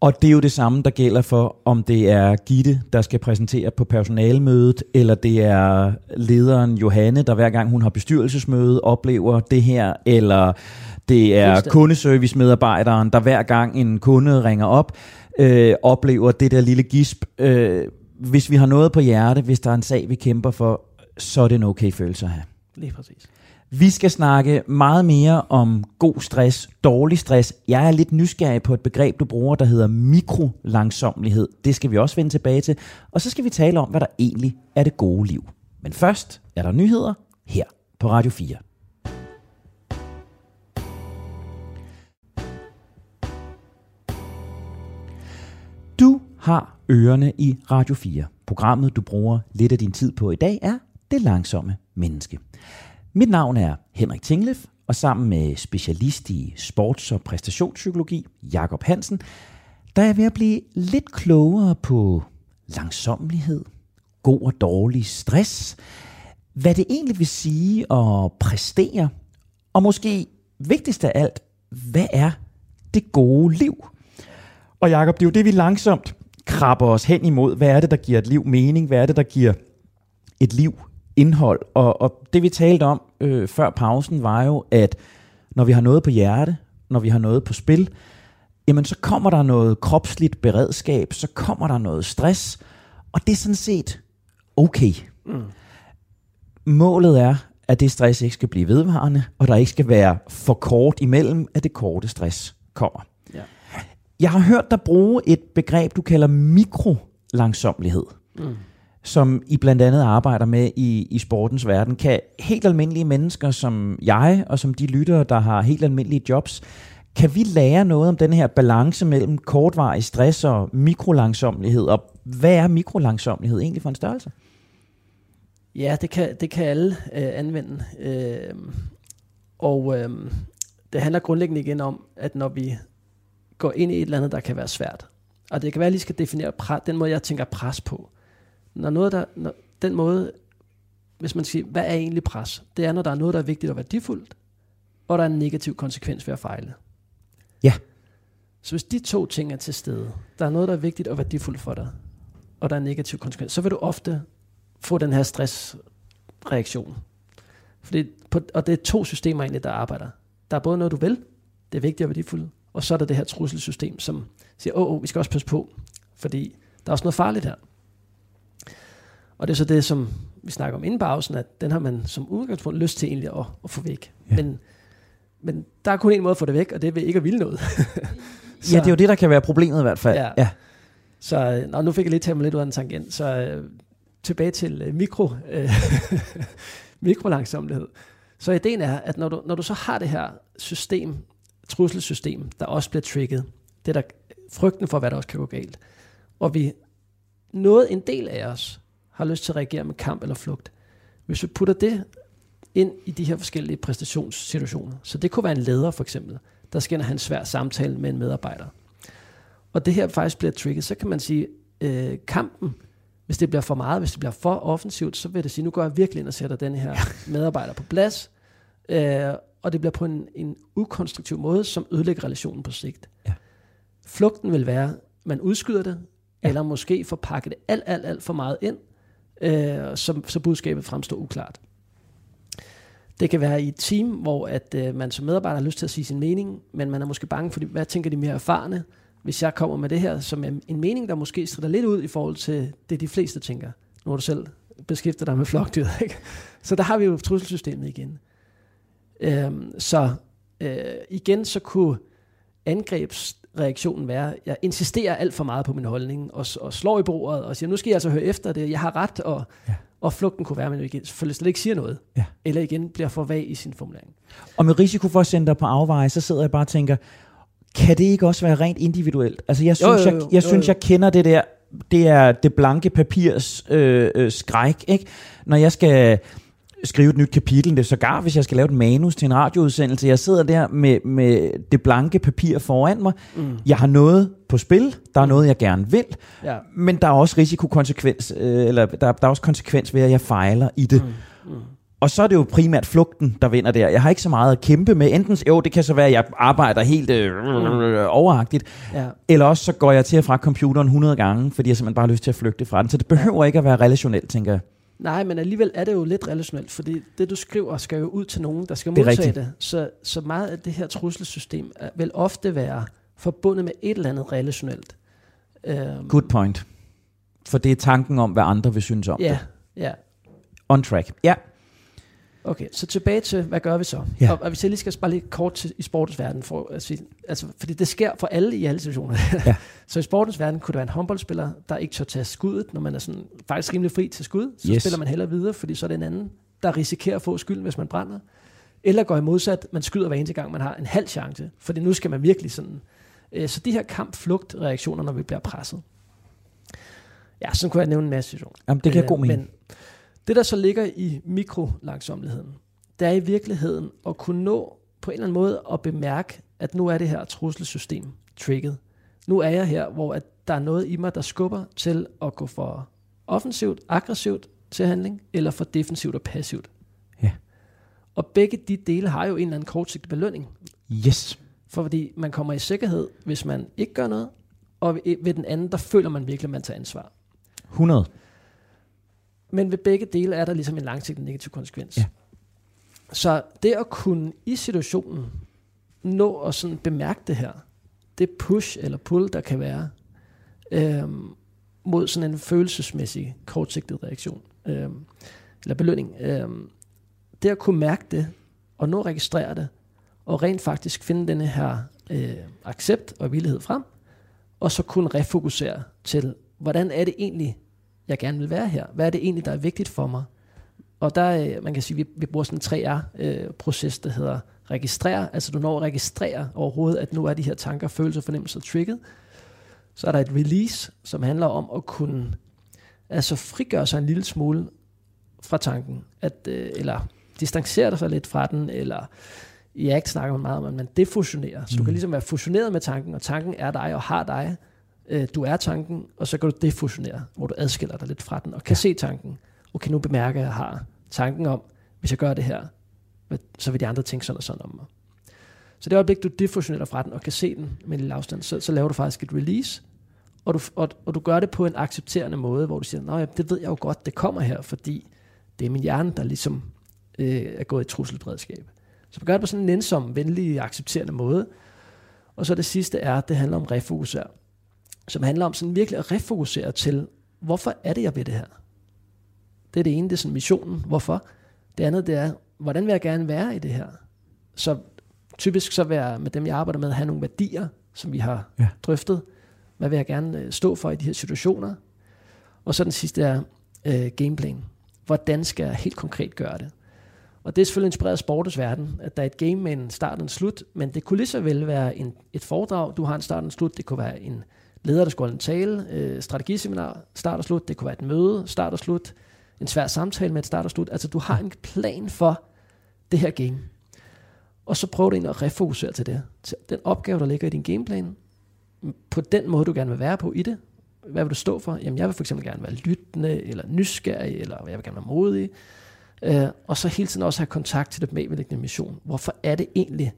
Og det er jo det samme, der gælder for, om det er Gitte, der skal præsentere på personalmødet, eller det er lederen Johanne, der hver gang hun har bestyrelsesmøde, oplever det her, eller det er kundeservice-medarbejderen, der hver gang en kunde ringer op, øh, oplever det der lille gisp. Øh, hvis vi har noget på hjerte, hvis der er en sag, vi kæmper for, så er det en okay følelse at have. Lige præcis. Vi skal snakke meget mere om god stress, dårlig stress. Jeg er lidt nysgerrig på et begreb, du bruger, der hedder mikrolangsomlighed. Det skal vi også vende tilbage til. Og så skal vi tale om, hvad der egentlig er det gode liv. Men først er der nyheder her på Radio 4. Du har ørerne i Radio 4. Programmet, du bruger lidt af din tid på i dag, er det Langsomme Menneske. Mit navn er Henrik Tinglef, og sammen med specialist i sports- og præstationspsykologi, Jakob Hansen, der er jeg ved at blive lidt klogere på langsommelighed, god og dårlig stress, hvad det egentlig vil sige at præstere, og måske vigtigst af alt, hvad er det gode liv? Og Jakob, det er jo det, vi langsomt krabber os hen imod. Hvad er det, der giver et liv mening? Hvad er det, der giver et liv indhold? Og, og det, vi talte om øh, før pausen, var jo, at når vi har noget på hjerte, når vi har noget på spil, jamen så kommer der noget kropsligt beredskab, så kommer der noget stress, og det er sådan set okay. Mm. Målet er, at det stress ikke skal blive vedvarende, og der ikke skal være for kort imellem, at det korte stress kommer. Ja. Jeg har hørt dig bruge et begreb, du kalder mikrolangsomlighed, mm som I blandt andet arbejder med i, i sportens verden. Kan helt almindelige mennesker som jeg, og som de lyttere, der har helt almindelige jobs, kan vi lære noget om den her balance mellem kortvarig stress og mikrolangsomlighed, og hvad er mikrolangsomlighed egentlig for en størrelse? Ja, det kan, det kan alle øh, anvende. Øh, og øh, det handler grundlæggende igen om, at når vi går ind i et eller andet, der kan være svært, og det kan være, at jeg lige skal definere pres, den måde, jeg tænker pres på. Når noget, der, når, den måde, hvis man siger, hvad er egentlig pres? Det er, når der er noget, der er vigtigt og værdifuldt, og der er en negativ konsekvens ved at fejle. Ja. Så hvis de to ting er til stede, der er noget, der er vigtigt og værdifuldt for dig, og der er en negativ konsekvens, så vil du ofte få den her stressreaktion. Fordi på, og det er to systemer egentlig, der arbejder. Der er både noget, du vil, det er vigtigt og værdifuldt, og så er der det her trusselsystem, som siger, åh, oh, vi skal også passe på, fordi der er også noget farligt her. Og det er så det, som vi snakker om inden pausen, at den har man som udgangspunkt lyst til egentlig at, at få væk. Ja. Men, men der er kun en måde at få det væk, og det er ikke at ville noget. så, ja, det er jo det, der kan være problemet i hvert fald. Ja. ja. Så nå, nu fik jeg lige taget mig lidt ud af en tangent. Så øh, tilbage til øh, mikro, øh, mikrolangsomlighed. Så ideen er, at når du, når du så har det her system, trusselsystem, der også bliver trigget, det er der frygten for, hvad der også kan gå galt, og vi, noget en del af os, har lyst til at reagere med kamp eller flugt. Hvis vi putter det ind i de her forskellige præstationssituationer, så det kunne være en leder for eksempel, der skal have en svær samtale med en medarbejder, og det her faktisk bliver trigget, så kan man sige, øh, kampen hvis det bliver for meget, hvis det bliver for offensivt, så vil det sige, nu går jeg virkelig ind og sætter den her medarbejder på plads, øh, og det bliver på en, en ukonstruktiv måde, som ødelægger relationen på sigt. Ja. Flugten vil være, man udskyder det, ja. eller måske får pakket det alt, alt, alt for meget ind, øh, så, så budskabet fremstår uklart. Det kan være i et team, hvor at, øh, man som medarbejder har lyst til at sige sin mening, men man er måske bange for, hvad tænker de mere erfarne, hvis jeg kommer med det her som en mening, der måske strider lidt ud i forhold til det, de fleste tænker. Nu har du selv beskæftiget dig med flokdyr, ikke? Så der har vi jo trusselsystemet igen. Øhm, så øh, igen så kunne angrebs angrebsreaktionen være, jeg insisterer alt for meget på min holdning, og, og slår i bordet, og siger, nu skal jeg altså høre efter det, jeg har ret, og, ja. og flugten kunne være, at man igen selvfølgelig slet ikke siger noget, ja. eller igen bliver for vag i sin formulering. Og med risiko for at sende dig på afveje, så sidder jeg bare og tænker, kan det ikke også være rent individuelt? Altså jeg synes, jo, jo, jo, jeg, jeg, synes, jeg kender det der, det er det blanke papirs øh, øh, skræk, ikke? Når jeg skal skrive et nyt kapitel, det er sågar, hvis jeg skal lave et manus til en radioudsendelse, jeg sidder der med, med det blanke papir foran mig, mm. jeg har noget på spil, der er mm. noget, jeg gerne vil, ja. men der er også risikokonsekvens, øh, eller der, der er også konsekvens ved, at jeg fejler i det. Mm. Mm. Og så er det jo primært flugten, der vinder der. Jeg har ikke så meget at kæmpe med. Enten, jo, det kan så være, at jeg arbejder helt øh, øh, overagtigt, ja. eller også så går jeg til og fra computeren 100 gange, fordi jeg simpelthen bare har lyst til at flygte fra den. Så det behøver ja. ikke at være relationelt, tænker jeg. Nej, men alligevel er det jo lidt relationelt, fordi det, du skriver, skal jo ud til nogen, der skal modtage det. det. Så, så meget af det her trusselsystem vil ofte være forbundet med et eller andet relationelt. Um, Good point. For det er tanken om, hvad andre vil synes om ja, det. Ja, On track. Ja. Okay, så tilbage til, hvad gør vi så? Ja. Og, og hvis jeg lige skal spare lidt kort til, i sportens verden, for sige, altså, fordi det sker for alle i alle situationer. Ja. så i sportens verden kunne det være en håndboldspiller, der ikke tør tage skuddet, når man er sådan, faktisk rimelig fri til skud, så Yes. spiller man hellere videre, fordi så er det en anden, der risikerer at få skylden, hvis man brænder. Eller går i modsat, man skyder hver eneste gang, man har en halv chance, fordi nu skal man virkelig sådan. Øh, så de her kamp-flugt-reaktioner, når vi bliver presset. Ja, så kunne jeg nævne en masse situationer. Jamen, det giver Øh, god mening. Men det, der så ligger i mikrolangsomligheden, det er i virkeligheden at kunne nå på en eller anden måde at bemærke, at nu er det her trusselsystem trigget. Nu er jeg her, hvor at der er noget i mig, der skubber til at gå for offensivt, aggressivt til handling, eller for defensivt og passivt. Ja. Og begge de dele har jo en eller anden kortsigtet belønning. Yes. For fordi man kommer i sikkerhed, hvis man ikke gør noget, og ved- den anden, der føler man virkelig, at man tager ansvar. 100. Men ved begge dele er der ligesom en langsigtet negativ konsekvens. Ja. Så det at kunne i situationen nå at sådan bemærke det her, det push eller pull, der kan være, øhm, mod sådan en følelsesmæssig kortsigtet reaktion, øhm, eller belønning, øhm, det at kunne mærke det, og nå at registrere det, og rent faktisk finde denne her øh, accept og villighed frem, og så kunne refokusere til, hvordan er det egentlig, jeg gerne vil være her? Hvad er det egentlig, der er vigtigt for mig? Og der, øh, man kan sige, vi, vi bruger sådan en 3R-proces, der hedder registrere. Altså du når at registrere overhovedet, at nu er de her tanker, følelser, fornemmelser trigget. Så er der et release, som handler om at kunne altså frigøre sig en lille smule fra tanken, at, øh, eller distancere sig lidt fra den, eller i ACT snakker man meget om, at man defusionerer. Så du kan ligesom være fusioneret med tanken, og tanken er dig og har dig. Øh, Du er tanken, og så kan du defusionere, hvor du adskiller dig lidt fra den, og kan ja. se tanken. Okay, nu bemærker jeg, at jeg har tanken om, hvis jeg gør det her, så vil de andre tænke sådan og sådan om mig. Så det øjeblik, du defusionerer fra den, og kan se den med en lille afstand, så, så laver du faktisk et release, og du, og, og du gør det på en accepterende måde, hvor du siger, nej, det ved jeg jo godt, det kommer her, fordi det er min hjerne, der ligesom øh, er gået i trusselsberedskab. Så du gør det på sådan en nænsom, venlig, accepterende måde. Og så det sidste er, at det handler om refokusere. Som handler om sådan virkelig at refokusere til, hvorfor er det, jeg ved det her? Det er det ene, det er sådan missionen. Hvorfor? Det andet, det er, hvordan vil jeg gerne være i det her? Så typisk så vil jeg med dem, jeg arbejder med, have nogle værdier, som vi har Ja. drøftet. Hvad vil jeg gerne øh, stå for i de her situationer? Og så den sidste er øh, gameplan. Hvordan skal jeg helt konkret gøre det? Og det er selvfølgelig inspireret af sportens verden, at der er et game med en start og en slut, men det kunne lige så vel være en, et foredrag, du har en start og en slut, det kunne være en leder, der skulle holde en tale, øh, strategiseminar, start og slut, det kunne være et møde, start og slut, en svær samtale med et start og slut. Altså du har en plan for det her game. Og så prøv du egentlig at refokusere til det. Til den opgave, der ligger i din gameplan, på den måde, du gerne vil være på i det. Hvad vil du stå for? Jamen, jeg vil for eksempel gerne være lyttende, eller nysgerrig, eller jeg vil gerne være modig. Øh, og så hele tiden også have kontakt til det medvirkende mission. Hvorfor er det egentlig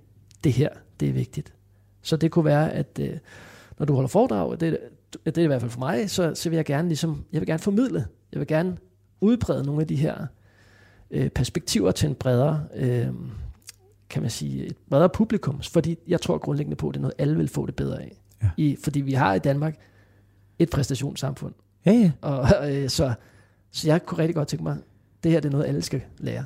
det her, det er vigtigt? Så det kunne være, at øh, når du holder foredrag, det, det er i hvert fald for mig, så, så vil jeg gerne ligesom, jeg vil gerne formidle, jeg vil gerne udbrede nogle af de her øh, perspektiver til en bredere, øh, kan man sige, et bredere publikum, fordi jeg tror grundlæggende på, at det er noget, alle vil få det bedre af. Ja. I, fordi vi har i Danmark et præstationssamfund, Ja, ja. og øh, så, så jeg kunne rigtig godt tænke mig, det her det er noget, alle skal lære.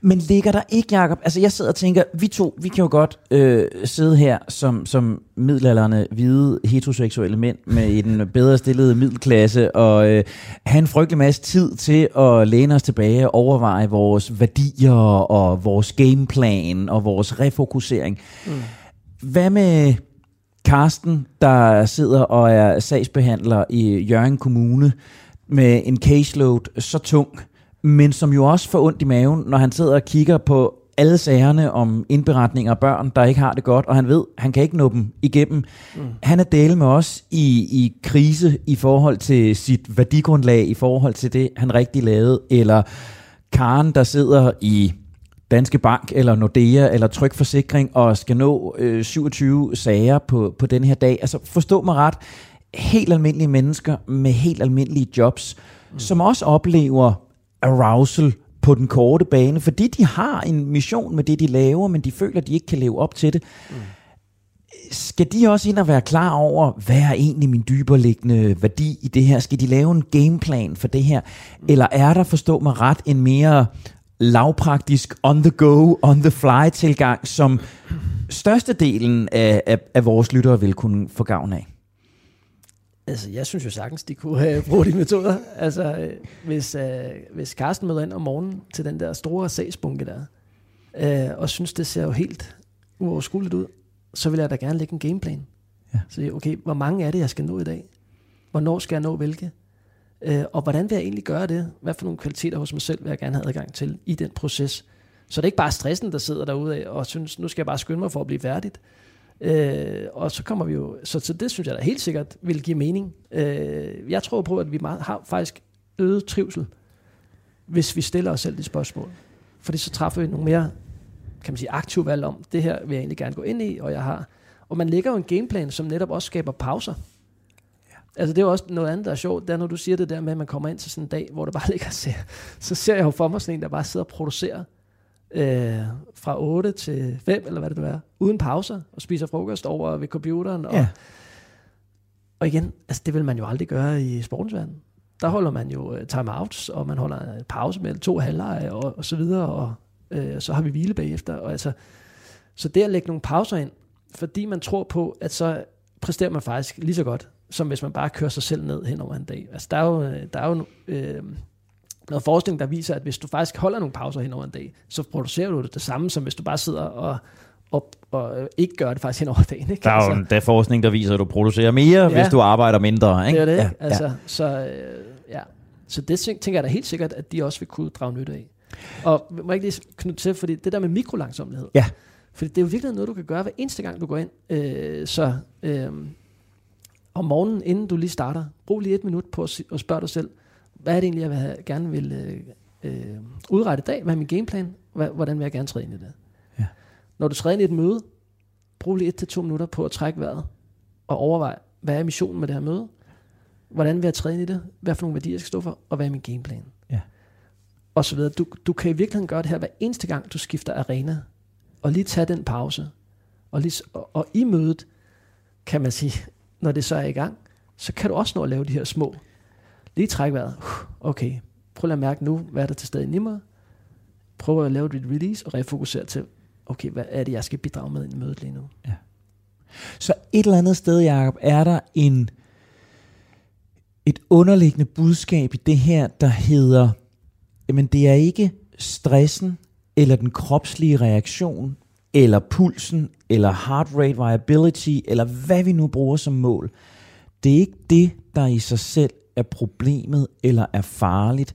Men ligger der ikke, Jacob? Altså jeg sidder og tænker, vi to, vi kan jo godt øh, sidde her som, som middelalderne hvide heteroseksuelle mænd med i den bedre stillede middelklasse og øh, have en frygtelig masse tid til at læne os tilbage og overveje vores værdier og vores gameplan og vores refokusering. Mm. Hvad med Karsten, der sidder og er sagsbehandler i Jørgen Kommune med en caseload så tung, men som jo også får ondt i maven, når han sidder og kigger på alle sagerne om indberetninger af børn, der ikke har det godt, og han ved, han kan ikke nå dem igennem. Mm. Han er dele med os i, i krise i forhold til sit værdigrundlag, i forhold til det, han rigtig lavede, eller Karen, der sidder i Danske Bank eller Nordea eller Tryg Forsikring og skal nå øh, 27 sager på, på den her dag. Altså forstå mig ret, helt almindelige mennesker med helt almindelige jobs, mm. som også oplever arousal på den korte bane, fordi de har en mission med det, de laver, men de føler, de ikke kan leve op til det. Mm. Skal de også ind og være klar over, hvad er egentlig min dyberliggende værdi i det her? Skal de lave en gameplan for det her? Mm. Eller er der, forstå mig ret, en mere lavpraktisk, on the go, on the fly tilgang, som størstedelen af, af, af vores lyttere vil kunne få gavn af? Altså, jeg synes jo sagtens, de kunne have brugt de metoder. Altså, øh, hvis, øh, hvis Carsten møder ind om morgenen til den der store sagsbunke der, øh, og synes, det ser jo helt uoverskueligt ud, så vil jeg da gerne lægge en gameplan. Ja. Så okay, hvor mange er det, jeg skal nå i dag? Hvornår skal jeg nå hvilke? Øh, og hvordan vil jeg egentlig gøre det? Hvad for nogle kvaliteter hos mig selv vil jeg gerne have adgang til i den proces? Så det er ikke bare stressen, der sidder derude og synes, nu skal jeg bare skynde mig for at blive færdigt. Øh, og så kommer vi jo, så, så det synes jeg da helt sikkert vil give mening. Øh, jeg tror på, at vi meget, har faktisk øget trivsel, hvis vi stiller os selv de spørgsmål. Fordi så træffer vi nogle mere, kan man sige, aktive valg om, det her vil jeg egentlig gerne gå ind i, og jeg har, og man lægger jo en gameplan, som netop også skaber pauser. Ja. Altså det er jo også noget andet, der er sjovt, det er, når du siger det der med, at man kommer ind til sådan en dag, hvor der bare ligger ser, så ser jeg jo for mig sådan en, der bare sidder og producerer øh, fra 8 til 5, eller hvad det nu er, uden pauser, og spiser frokost over ved computeren. Og, ja. og igen, altså det vil man jo aldrig gøre i sportens Der holder man jo uh, timeouts, og man holder en pause mellem to halvleje, og, og så videre, og øh, så har vi hvile bagefter. Og altså, så det at lægge nogle pauser ind, fordi man tror på, at så præsterer man faktisk lige så godt, som hvis man bare kører sig selv ned hen over en dag. Altså der er jo, øh, der er jo øh, noget forskning, der viser, at hvis du faktisk holder nogle pauser hen over en dag, så producerer du det, det samme, som hvis du bare sidder og, og, og ikke gør det faktisk hen over dagen. Ikke? Der er jo altså, der er forskning, der viser, at du producerer mere, ja, hvis du arbejder mindre. Ikke? Det er det, ja, altså, ja. Så, øh, ja. så det tænker jeg da helt sikkert, at de også vil kunne drage nytte af. Og må jeg ikke lige knytte til, fordi det der med mikrolangsomlighed, ja. fordi det er jo virkelig noget, du kan gøre hver eneste gang, du går ind. Øh, så øh, om morgenen, inden du lige starter, brug lige et minut på at spørge dig selv, hvad er det egentlig, jeg vil gerne vil øh, øh, udrette i dag? Hvad er min gameplan? Hvordan vil jeg gerne træde ind i det? Ja. Når du træder ind i et møde, brug lige et til to minutter på at trække vejret og overveje, hvad er missionen med det her møde? Hvordan vil jeg træde ind i det? Hvad for nogle værdier jeg skal stå for? Og hvad er min gameplan? Ja. Og så videre. Du, du kan i virkeligheden gøre det her hver eneste gang, du skifter arena. Og lige tage den pause. Og, lige, og, og i mødet, kan man sige, når det så er i gang, så kan du også nå at lave de her små Lige træk vejret. Okay, prøv at mærke nu, hvad er der til stede i mig. Prøv at lave dit release og refokusere til, okay, hvad er det, jeg skal bidrage med i mødet lige nu. Ja. Så et eller andet sted, Jacob, er der en et underliggende budskab i det her, der hedder, jamen det er ikke stressen, eller den kropslige reaktion, eller pulsen, eller heart rate variability, eller hvad vi nu bruger som mål. Det er ikke det, der i sig selv er problemet eller er farligt.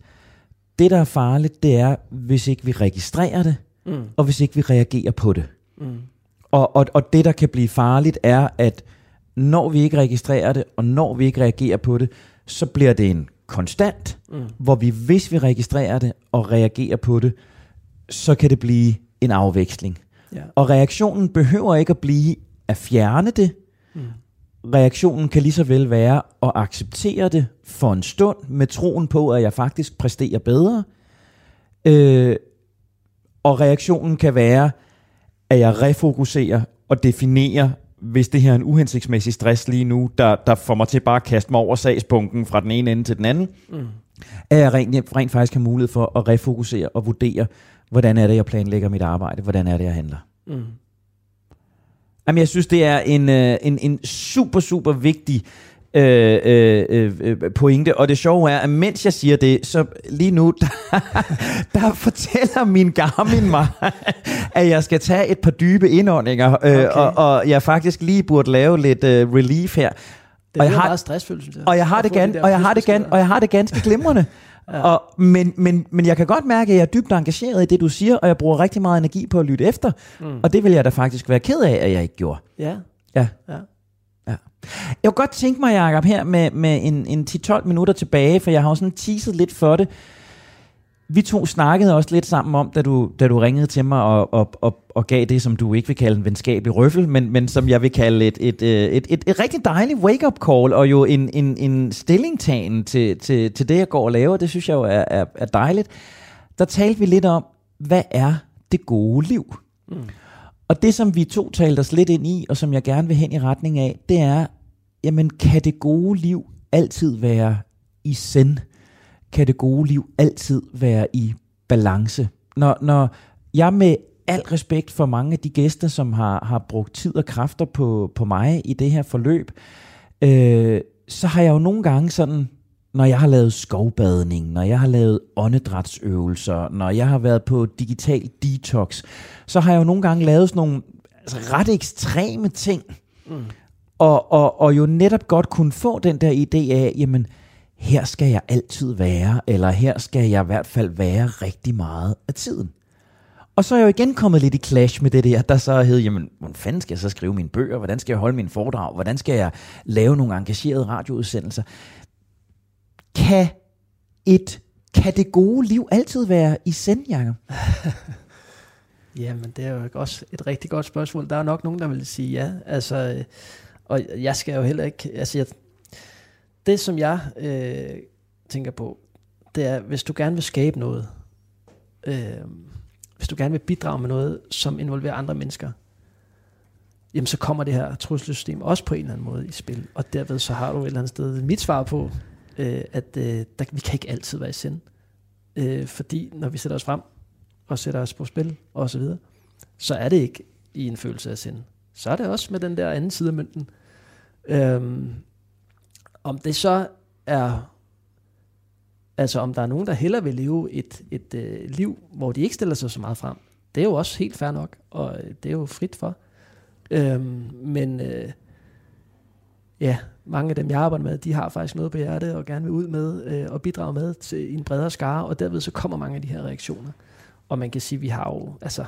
Det, der er farligt, det er, hvis ikke vi registrerer det, mm. og hvis ikke vi reagerer på det. Mm. Og, og, og det, der kan blive farligt, er, at når vi ikke registrerer det, og når vi ikke reagerer på det, så bliver det en konstant, mm. hvor vi, hvis vi registrerer det og reagerer på det, så kan det blive en afveksling. Ja. Og reaktionen behøver ikke at blive at fjerne det, reaktionen kan lige så vel være at acceptere det for en stund, med troen på, at jeg faktisk præsterer bedre. Øh, og reaktionen kan være, at jeg refokuserer og definerer, hvis det her er en uhensigtsmæssig stress lige nu, der, der får mig til bare at kaste mig over sagspunkten fra den ene ende til den anden, mm. at jeg rent, rent faktisk har mulighed for at refokusere og vurdere, hvordan er det, jeg planlægger mit arbejde, hvordan er det, jeg handler. Mm. Jamen, jeg synes, det er en, øh, en, en super, super vigtig øh, øh, øh, pointe. Og det sjove er, at mens jeg siger det, så lige nu, der, der fortæller min Garmin mig, at jeg skal tage et par dybe indåndinger, øh, okay. og, og jeg faktisk lige burde lave lidt øh, relief her. Det er og jeg har, meget stressfuldt, synes jeg. Og jeg har det, gan, og jeg har det, gan, og jeg har det ganske glimrende. Ja. Og, men, men, men jeg kan godt mærke, at jeg er dybt engageret i det, du siger, og jeg bruger rigtig meget energi på at lytte efter. Mm. Og det vil jeg da faktisk være ked af, at jeg ikke gjorde. Ja. Ja. ja. ja. Jeg kunne godt tænke mig, Jacob, her med, med en, en 10-12 minutter tilbage, for jeg har jo sådan teaset lidt for det vi to snakkede også lidt sammen om, da du, da du ringede til mig og, og, og, og gav det, som du ikke vil kalde en venskabelig røffel, men, men som jeg vil kalde et, et, et, et, et, et rigtig dejligt wake-up call, og jo en, en, en stillingtagen til, til, til det, jeg går og laver. Det synes jeg jo er, er, er dejligt. Der talte vi lidt om, hvad er det gode liv? Mm. Og det, som vi to talte os lidt ind i, og som jeg gerne vil hen i retning af, det er, jamen kan det gode liv altid være i send? Kan det gode liv altid være i balance? når, når jeg med al respekt for mange af de gæster, som har, har brugt tid og kræfter på, på mig i det her forløb, øh, så har jeg jo nogle gange sådan, når jeg har lavet skovbadning, når jeg har lavet åndedrætsøvelser, når jeg har været på digital detox, så har jeg jo nogle gange lavet sådan nogle altså, ret ekstreme ting, mm. og, og, og jo netop godt kunne få den der idé af, jamen, her skal jeg altid være, eller her skal jeg i hvert fald være rigtig meget af tiden. Og så er jeg jo igen kommet lidt i clash med det der, der så hed, jamen, hvordan fanden skal jeg så skrive mine bøger? Hvordan skal jeg holde mine foredrag? Hvordan skal jeg lave nogle engagerede radioudsendelser? Kan et kan det gode liv altid være i send, Jacob? Jamen, det er jo også et rigtig godt spørgsmål. Der er nok nogen, der vil sige ja. Altså, øh, og jeg skal jo heller ikke... Altså, jeg, det, som jeg øh, tænker på, det er, hvis du gerne vil skabe noget, øh, hvis du gerne vil bidrage med noget, som involverer andre mennesker, jamen så kommer det her trusselsystem også på en eller anden måde i spil. Og derved så har du et eller andet sted mit svar på, øh, at øh, der, vi kan ikke altid være i sind. Øh, fordi når vi sætter os frem og sætter os på spil og så videre, så er det ikke i en følelse af sind. Så er det også med den der anden side af mønten. Øhm, om det så er, altså om der er nogen, der hellere vil leve et, et øh, liv, hvor de ikke stiller sig så meget frem, det er jo også helt fair nok, og det er jo frit for. Øhm, men øh, ja, mange af dem, jeg arbejder med, de har faktisk noget på hjertet og gerne vil ud med øh, og bidrage med til en bredere skare, og derved så kommer mange af de her reaktioner. Og man kan sige, vi har jo, altså,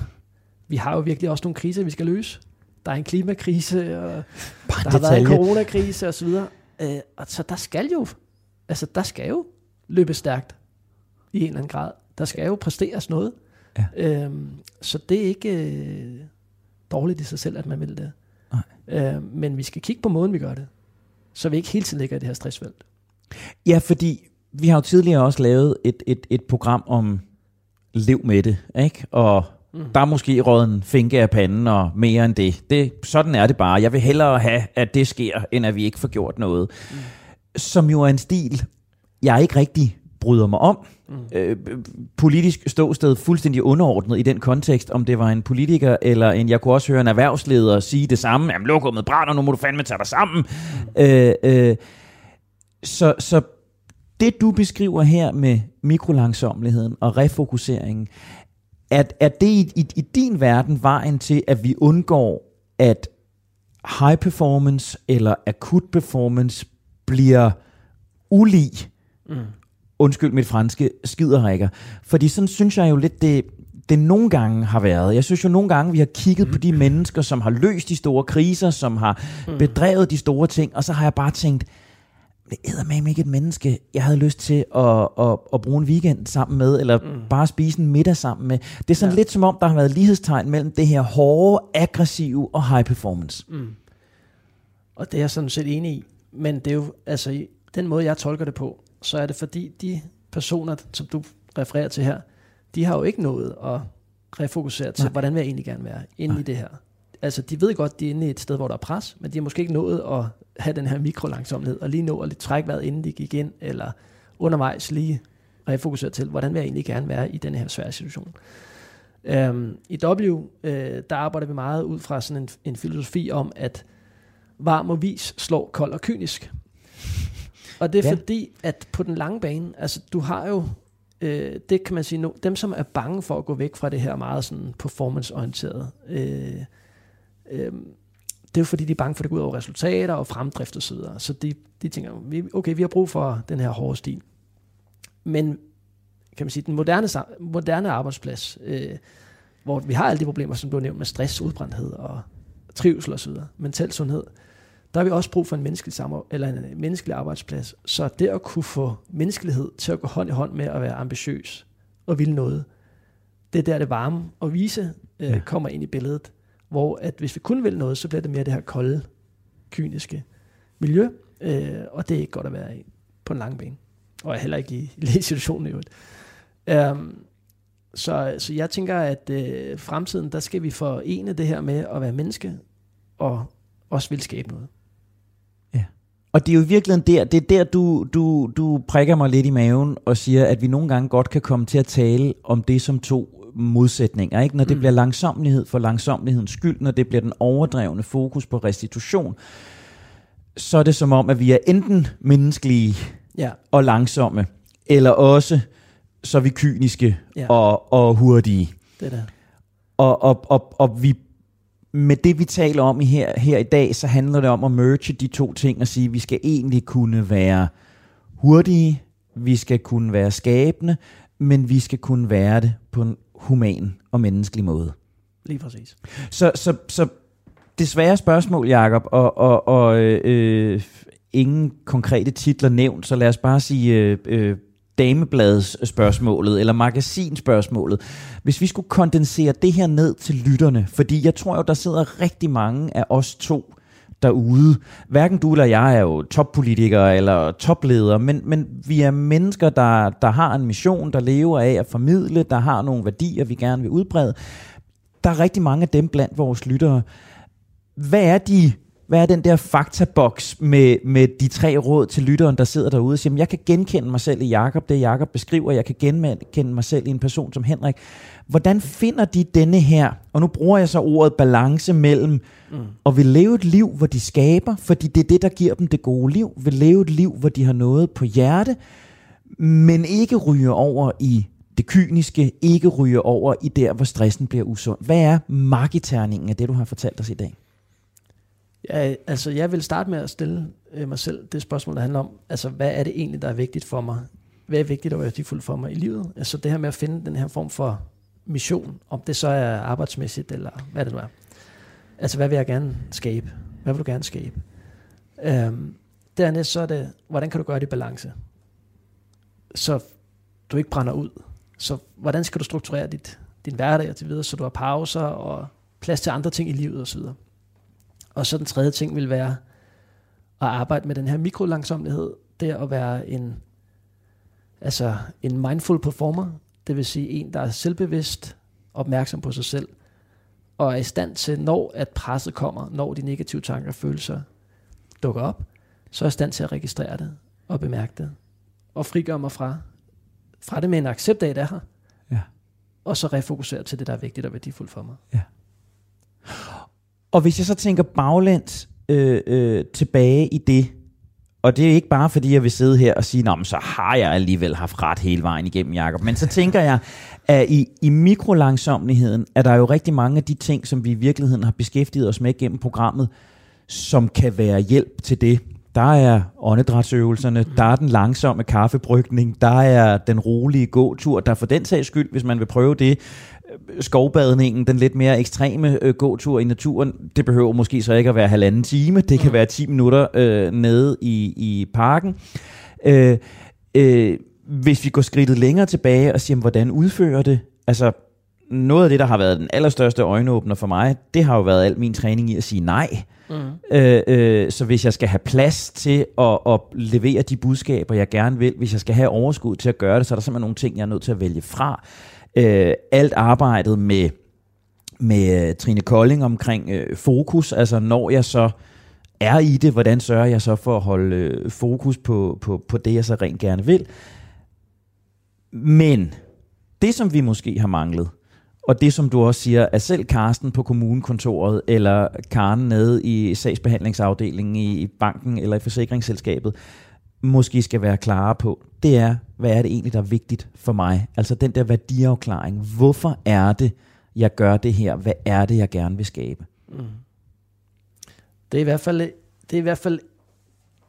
vi har jo virkelig også nogle kriser, vi skal løse. Der er en klimakrise, og Bare der har været en coronakrise osv. Øh, og så der skal jo, altså der skal jo løbe stærkt i en eller anden grad. Der skal jo præsteres noget. Ja. Øhm, så det er ikke øh, dårligt i sig selv, at man vil det. Nej. Øh, men vi skal kigge på måden, vi gør det. Så vi ikke hele tiden ligger i det her stressfelt. Ja, fordi vi har jo tidligere også lavet et, et, et program om lev med det, ikke? Og Mm. Der er måske råd en finke af panden og mere end det. det. Sådan er det bare. Jeg vil hellere have, at det sker, end at vi ikke får gjort noget. Mm. Som jo er en stil, jeg ikke rigtig bryder mig om. Mm. Øh, politisk ståsted fuldstændig underordnet i den kontekst, om det var en politiker eller en, jeg kunne også høre en erhvervsleder sige det samme, jamen lokummet brænder, nu må du fandme tage dig sammen. Mm. Øh, øh, så, så det du beskriver her med mikrolangsomligheden og refokuseringen, er, er det i, i, i din verden vejen til, at vi undgår, at high performance eller akut performance bliver ulig, mm. undskyld mit franske, skiderikker. Fordi sådan synes jeg jo lidt, det, det nogle gange har været. Jeg synes jo nogle gange, vi har kigget mm. på de mennesker, som har løst de store kriser, som har mm. bedrevet de store ting, og så har jeg bare tænkt, det er med ikke et menneske, jeg havde lyst til at, at, at bruge en weekend sammen med, eller mm. bare spise en middag sammen med. Det er sådan ja. lidt som om, der har været lighedstegn mellem det her hårde, aggressive og high performance. Mm. Og det er jeg sådan set enig i. Men det er jo, altså, den måde jeg tolker det på, så er det fordi de personer, som du refererer til her, de har jo ikke noget at refokusere til, Nej. hvordan vil jeg egentlig gerne være inde Nej. i det her. Altså, de ved godt, de er inde i et sted, hvor der er pres, men de har måske ikke nået at have den her mikrolangsomhed, og lige nå at lidt trække vejret, inden de gik ind, eller undervejs lige refokusere til, hvordan vil jeg egentlig gerne være i den her svære situation. Um, I W, uh, der arbejder vi meget ud fra sådan en, en filosofi om, at varm og vis slår kold og kynisk. Og det er ja. fordi, at på den lange bane, altså du har jo, øh, det kan man sige nu, dem som er bange for at gå væk fra det her meget sådan performance-orienterede, øh, øh, det er jo fordi, de er bange for, at det går ud over resultater og fremdrift og så videre. Så de, de tænker, okay, vi har brug for den her hårde stil. Men kan man sige, den moderne, moderne arbejdsplads, øh, hvor vi har alle de problemer, som du har nævnt med stress, udbrændthed og trivsel osv., mental sundhed, der har vi også brug for en menneskelig, sammen, eller en menneskelig arbejdsplads. Så det at kunne få menneskelighed til at gå hånd i hånd med at være ambitiøs og ville noget, det er der det varme og vise øh, ja. kommer ind i billedet. Hvor at hvis vi kun vil noget, så bliver det mere det her kolde, kyniske miljø, øh, og det er ikke godt at være i på en lang bane. Og heller ikke i, i situationen i øvrigt. Um, så, så jeg tænker, at øh, fremtiden, der skal vi forene det her med at være menneske, og også vil skabe noget. Ja. Og det er jo virkelig der, det er der, du, du, du prikker mig lidt i maven og siger, at vi nogle gange godt kan komme til at tale om det som to modsætninger. Ikke? Når det mm. bliver langsomlighed for langsomlighedens skyld, når det bliver den overdrevne fokus på restitution, så er det som om, at vi er enten menneskelige ja. og langsomme, eller også så er vi kyniske ja. og, og hurtige. Det der. Og, og, og, og vi med det, vi taler om i her, her i dag, så handler det om at merge de to ting og sige, at vi skal egentlig kunne være hurtige, vi skal kunne være skabende, men vi skal kunne være det på en human og menneskelig måde. Lige præcis. Så, så, så det svære spørgsmål, Jacob, og, og, og øh, ingen konkrete titler nævnt, så lad os bare sige øh, øh, damebladsspørgsmålet eller magasinspørgsmålet. Hvis vi skulle kondensere det her ned til lytterne, fordi jeg tror jo, der sidder rigtig mange af os to derude. Hverken du eller jeg er jo toppolitikere eller topledere, men, men vi er mennesker, der, der har en mission, der lever af at formidle, der har nogle værdier, vi gerne vil udbrede. Der er rigtig mange af dem blandt vores lyttere. Hvad er de hvad er den der faktaboks med, med de tre råd til lytteren, der sidder derude og siger, jeg kan genkende mig selv i Jakob, det Jakob beskriver, jeg kan genkende mig selv i en person som Henrik. Hvordan finder de denne her, og nu bruger jeg så ordet balance mellem, mm. og vil leve et liv, hvor de skaber, fordi det er det, der giver dem det gode liv, vil leve et liv, hvor de har noget på hjerte, men ikke ryger over i det kyniske, ikke ryger over i der, hvor stressen bliver usund. Hvad er magiterningen af det, du har fortalt os i dag? Ja, altså jeg vil starte med at stille øh, mig selv det spørgsmål, der handler om, altså hvad er det egentlig, der er vigtigt for mig? Hvad er vigtigt og værdifuldt for mig i livet? Altså det her med at finde den her form for mission, om det så er arbejdsmæssigt, eller hvad det nu er. Altså hvad vil jeg gerne skabe? Hvad vil du gerne skabe? Øhm, dernæst så er det, hvordan kan du gøre det i balance? Så du ikke brænder ud. Så hvordan skal du strukturere dit, din hverdag og til videre, så du har pauser og plads til andre ting i livet osv. Og så den tredje ting vil være at arbejde med den her mikrolangsomlighed. Det er at være en, altså en mindful performer, det vil sige en, der er selvbevidst, opmærksom på sig selv, og er i stand til, når at presset kommer, når de negative tanker og følelser dukker op, så er jeg i stand til at registrere det og bemærke det, og frigøre mig fra, fra det med en accept af, det er her, ja. og så refokusere til det, der er vigtigt og værdifuldt for mig. Ja. Og hvis jeg så tænker baglæns øh, øh, tilbage i det, og det er ikke bare fordi, jeg vil sidde her og sige, men så har jeg alligevel haft ret hele vejen igennem, Jacob. Men så tænker jeg, at i, i mikrolangsomligheden er der jo rigtig mange af de ting, som vi i virkeligheden har beskæftiget os med gennem programmet, som kan være hjælp til det. Der er åndedrætsøvelserne, der er den langsomme kaffebrygning, der er den rolige gåtur, der for den sags skyld, hvis man vil prøve det, skovbadningen, den lidt mere ekstreme øh, gåtur i naturen, det behøver måske så ikke at være halvanden time, det kan mm. være 10 minutter øh, nede i, i parken. Øh, øh, hvis vi går skridtet længere tilbage og siger, hvordan udfører det? Altså, noget af det, der har været den allerstørste øjenåbner for mig, det har jo været al min træning i at sige nej. Mm. Øh, øh, så hvis jeg skal have plads til at, at levere de budskaber, jeg gerne vil, hvis jeg skal have overskud til at gøre det, så er der simpelthen nogle ting, jeg er nødt til at vælge fra øh, alt arbejdet med, med øh, Trine Kolding omkring øh, fokus, altså når jeg så er i det, hvordan sørger jeg så for at holde øh, fokus på, på, på det, jeg så rent gerne vil. Men det, som vi måske har manglet, og det, som du også siger, at selv Karsten på kommunekontoret, eller Karen nede i sagsbehandlingsafdelingen i banken eller i forsikringsselskabet, måske skal være klare på, det er, hvad er det egentlig, der er vigtigt for mig? Altså den der værdiafklaring. Hvorfor er det, jeg gør det her? Hvad er det, jeg gerne vil skabe? Mm. Det er i hvert fald, det er i hvert fald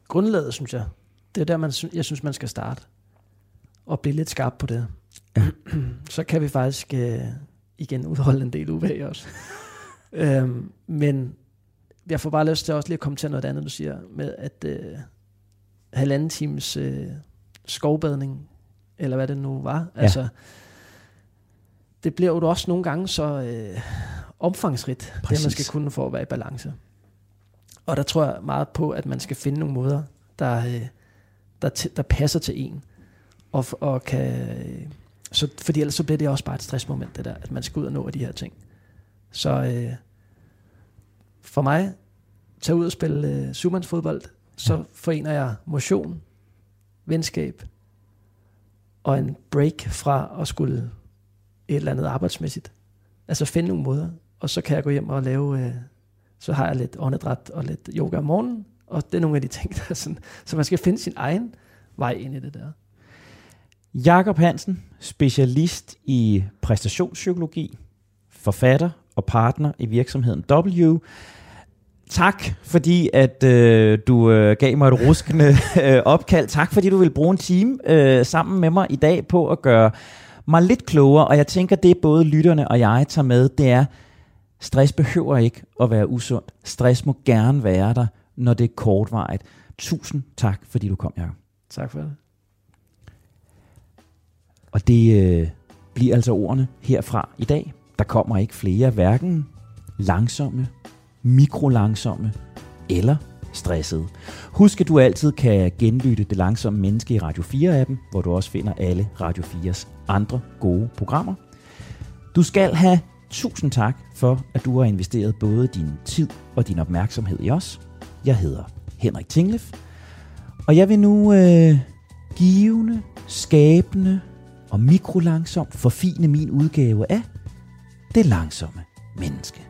grundlaget, synes jeg. Det er der, man, jeg synes, man skal starte. Og blive lidt skarp på det. Ja. Så kan vi faktisk uh, igen udholde en del uvag også. um, men jeg får bare lyst til også lige at komme til noget andet, du siger, med at uh, halvanden times uh, skovbadning, eller hvad det nu var. Ja. Altså, det bliver jo også nogle gange så øh, omfangsrigt, Præcis. det man skal kunne for at være i balance. Og der tror jeg meget på, at man skal finde nogle måder, der, øh, der, der passer til en. Og, og kan, øh, så, fordi ellers så bliver det også bare et stressmoment, det der, at man skal ud og nå de her ting. Så øh, for mig, tage ud og spille øh, syvmandsfodbold, så ja. forener jeg motion, venskab og en break fra at skulle et eller andet arbejdsmæssigt. Altså finde nogle måder, og så kan jeg gå hjem og lave, øh, så har jeg lidt åndedræt og lidt yoga om morgenen, og det er nogle af de ting, der er sådan, så man skal finde sin egen vej ind i det der. Jakob Hansen, specialist i præstationspsykologi, forfatter og partner i virksomheden W. Tak, fordi at øh, du øh, gav mig et ruskende øh, opkald. Tak, fordi du vil bruge en time øh, sammen med mig i dag på at gøre mig lidt klogere. Og jeg tænker, det både lytterne og jeg tager med, det er, stress behøver ikke at være usundt. Stress må gerne være der, når det er kortvarigt. Tusind tak, fordi du kom, Jacob. Tak for det. Og det øh, bliver altså ordene herfra i dag. Der kommer ikke flere, hverken langsomme, mikrolangsomme eller stressede. Husk, at du altid kan genlytte Det Langsomme Menneske i Radio 4-appen, hvor du også finder alle Radio 4's andre gode programmer. Du skal have tusind tak for, at du har investeret både din tid og din opmærksomhed i os. Jeg hedder Henrik Tinglef, og jeg vil nu øh, givende, skabende og mikrolangsomt forfine min udgave af Det Langsomme Menneske.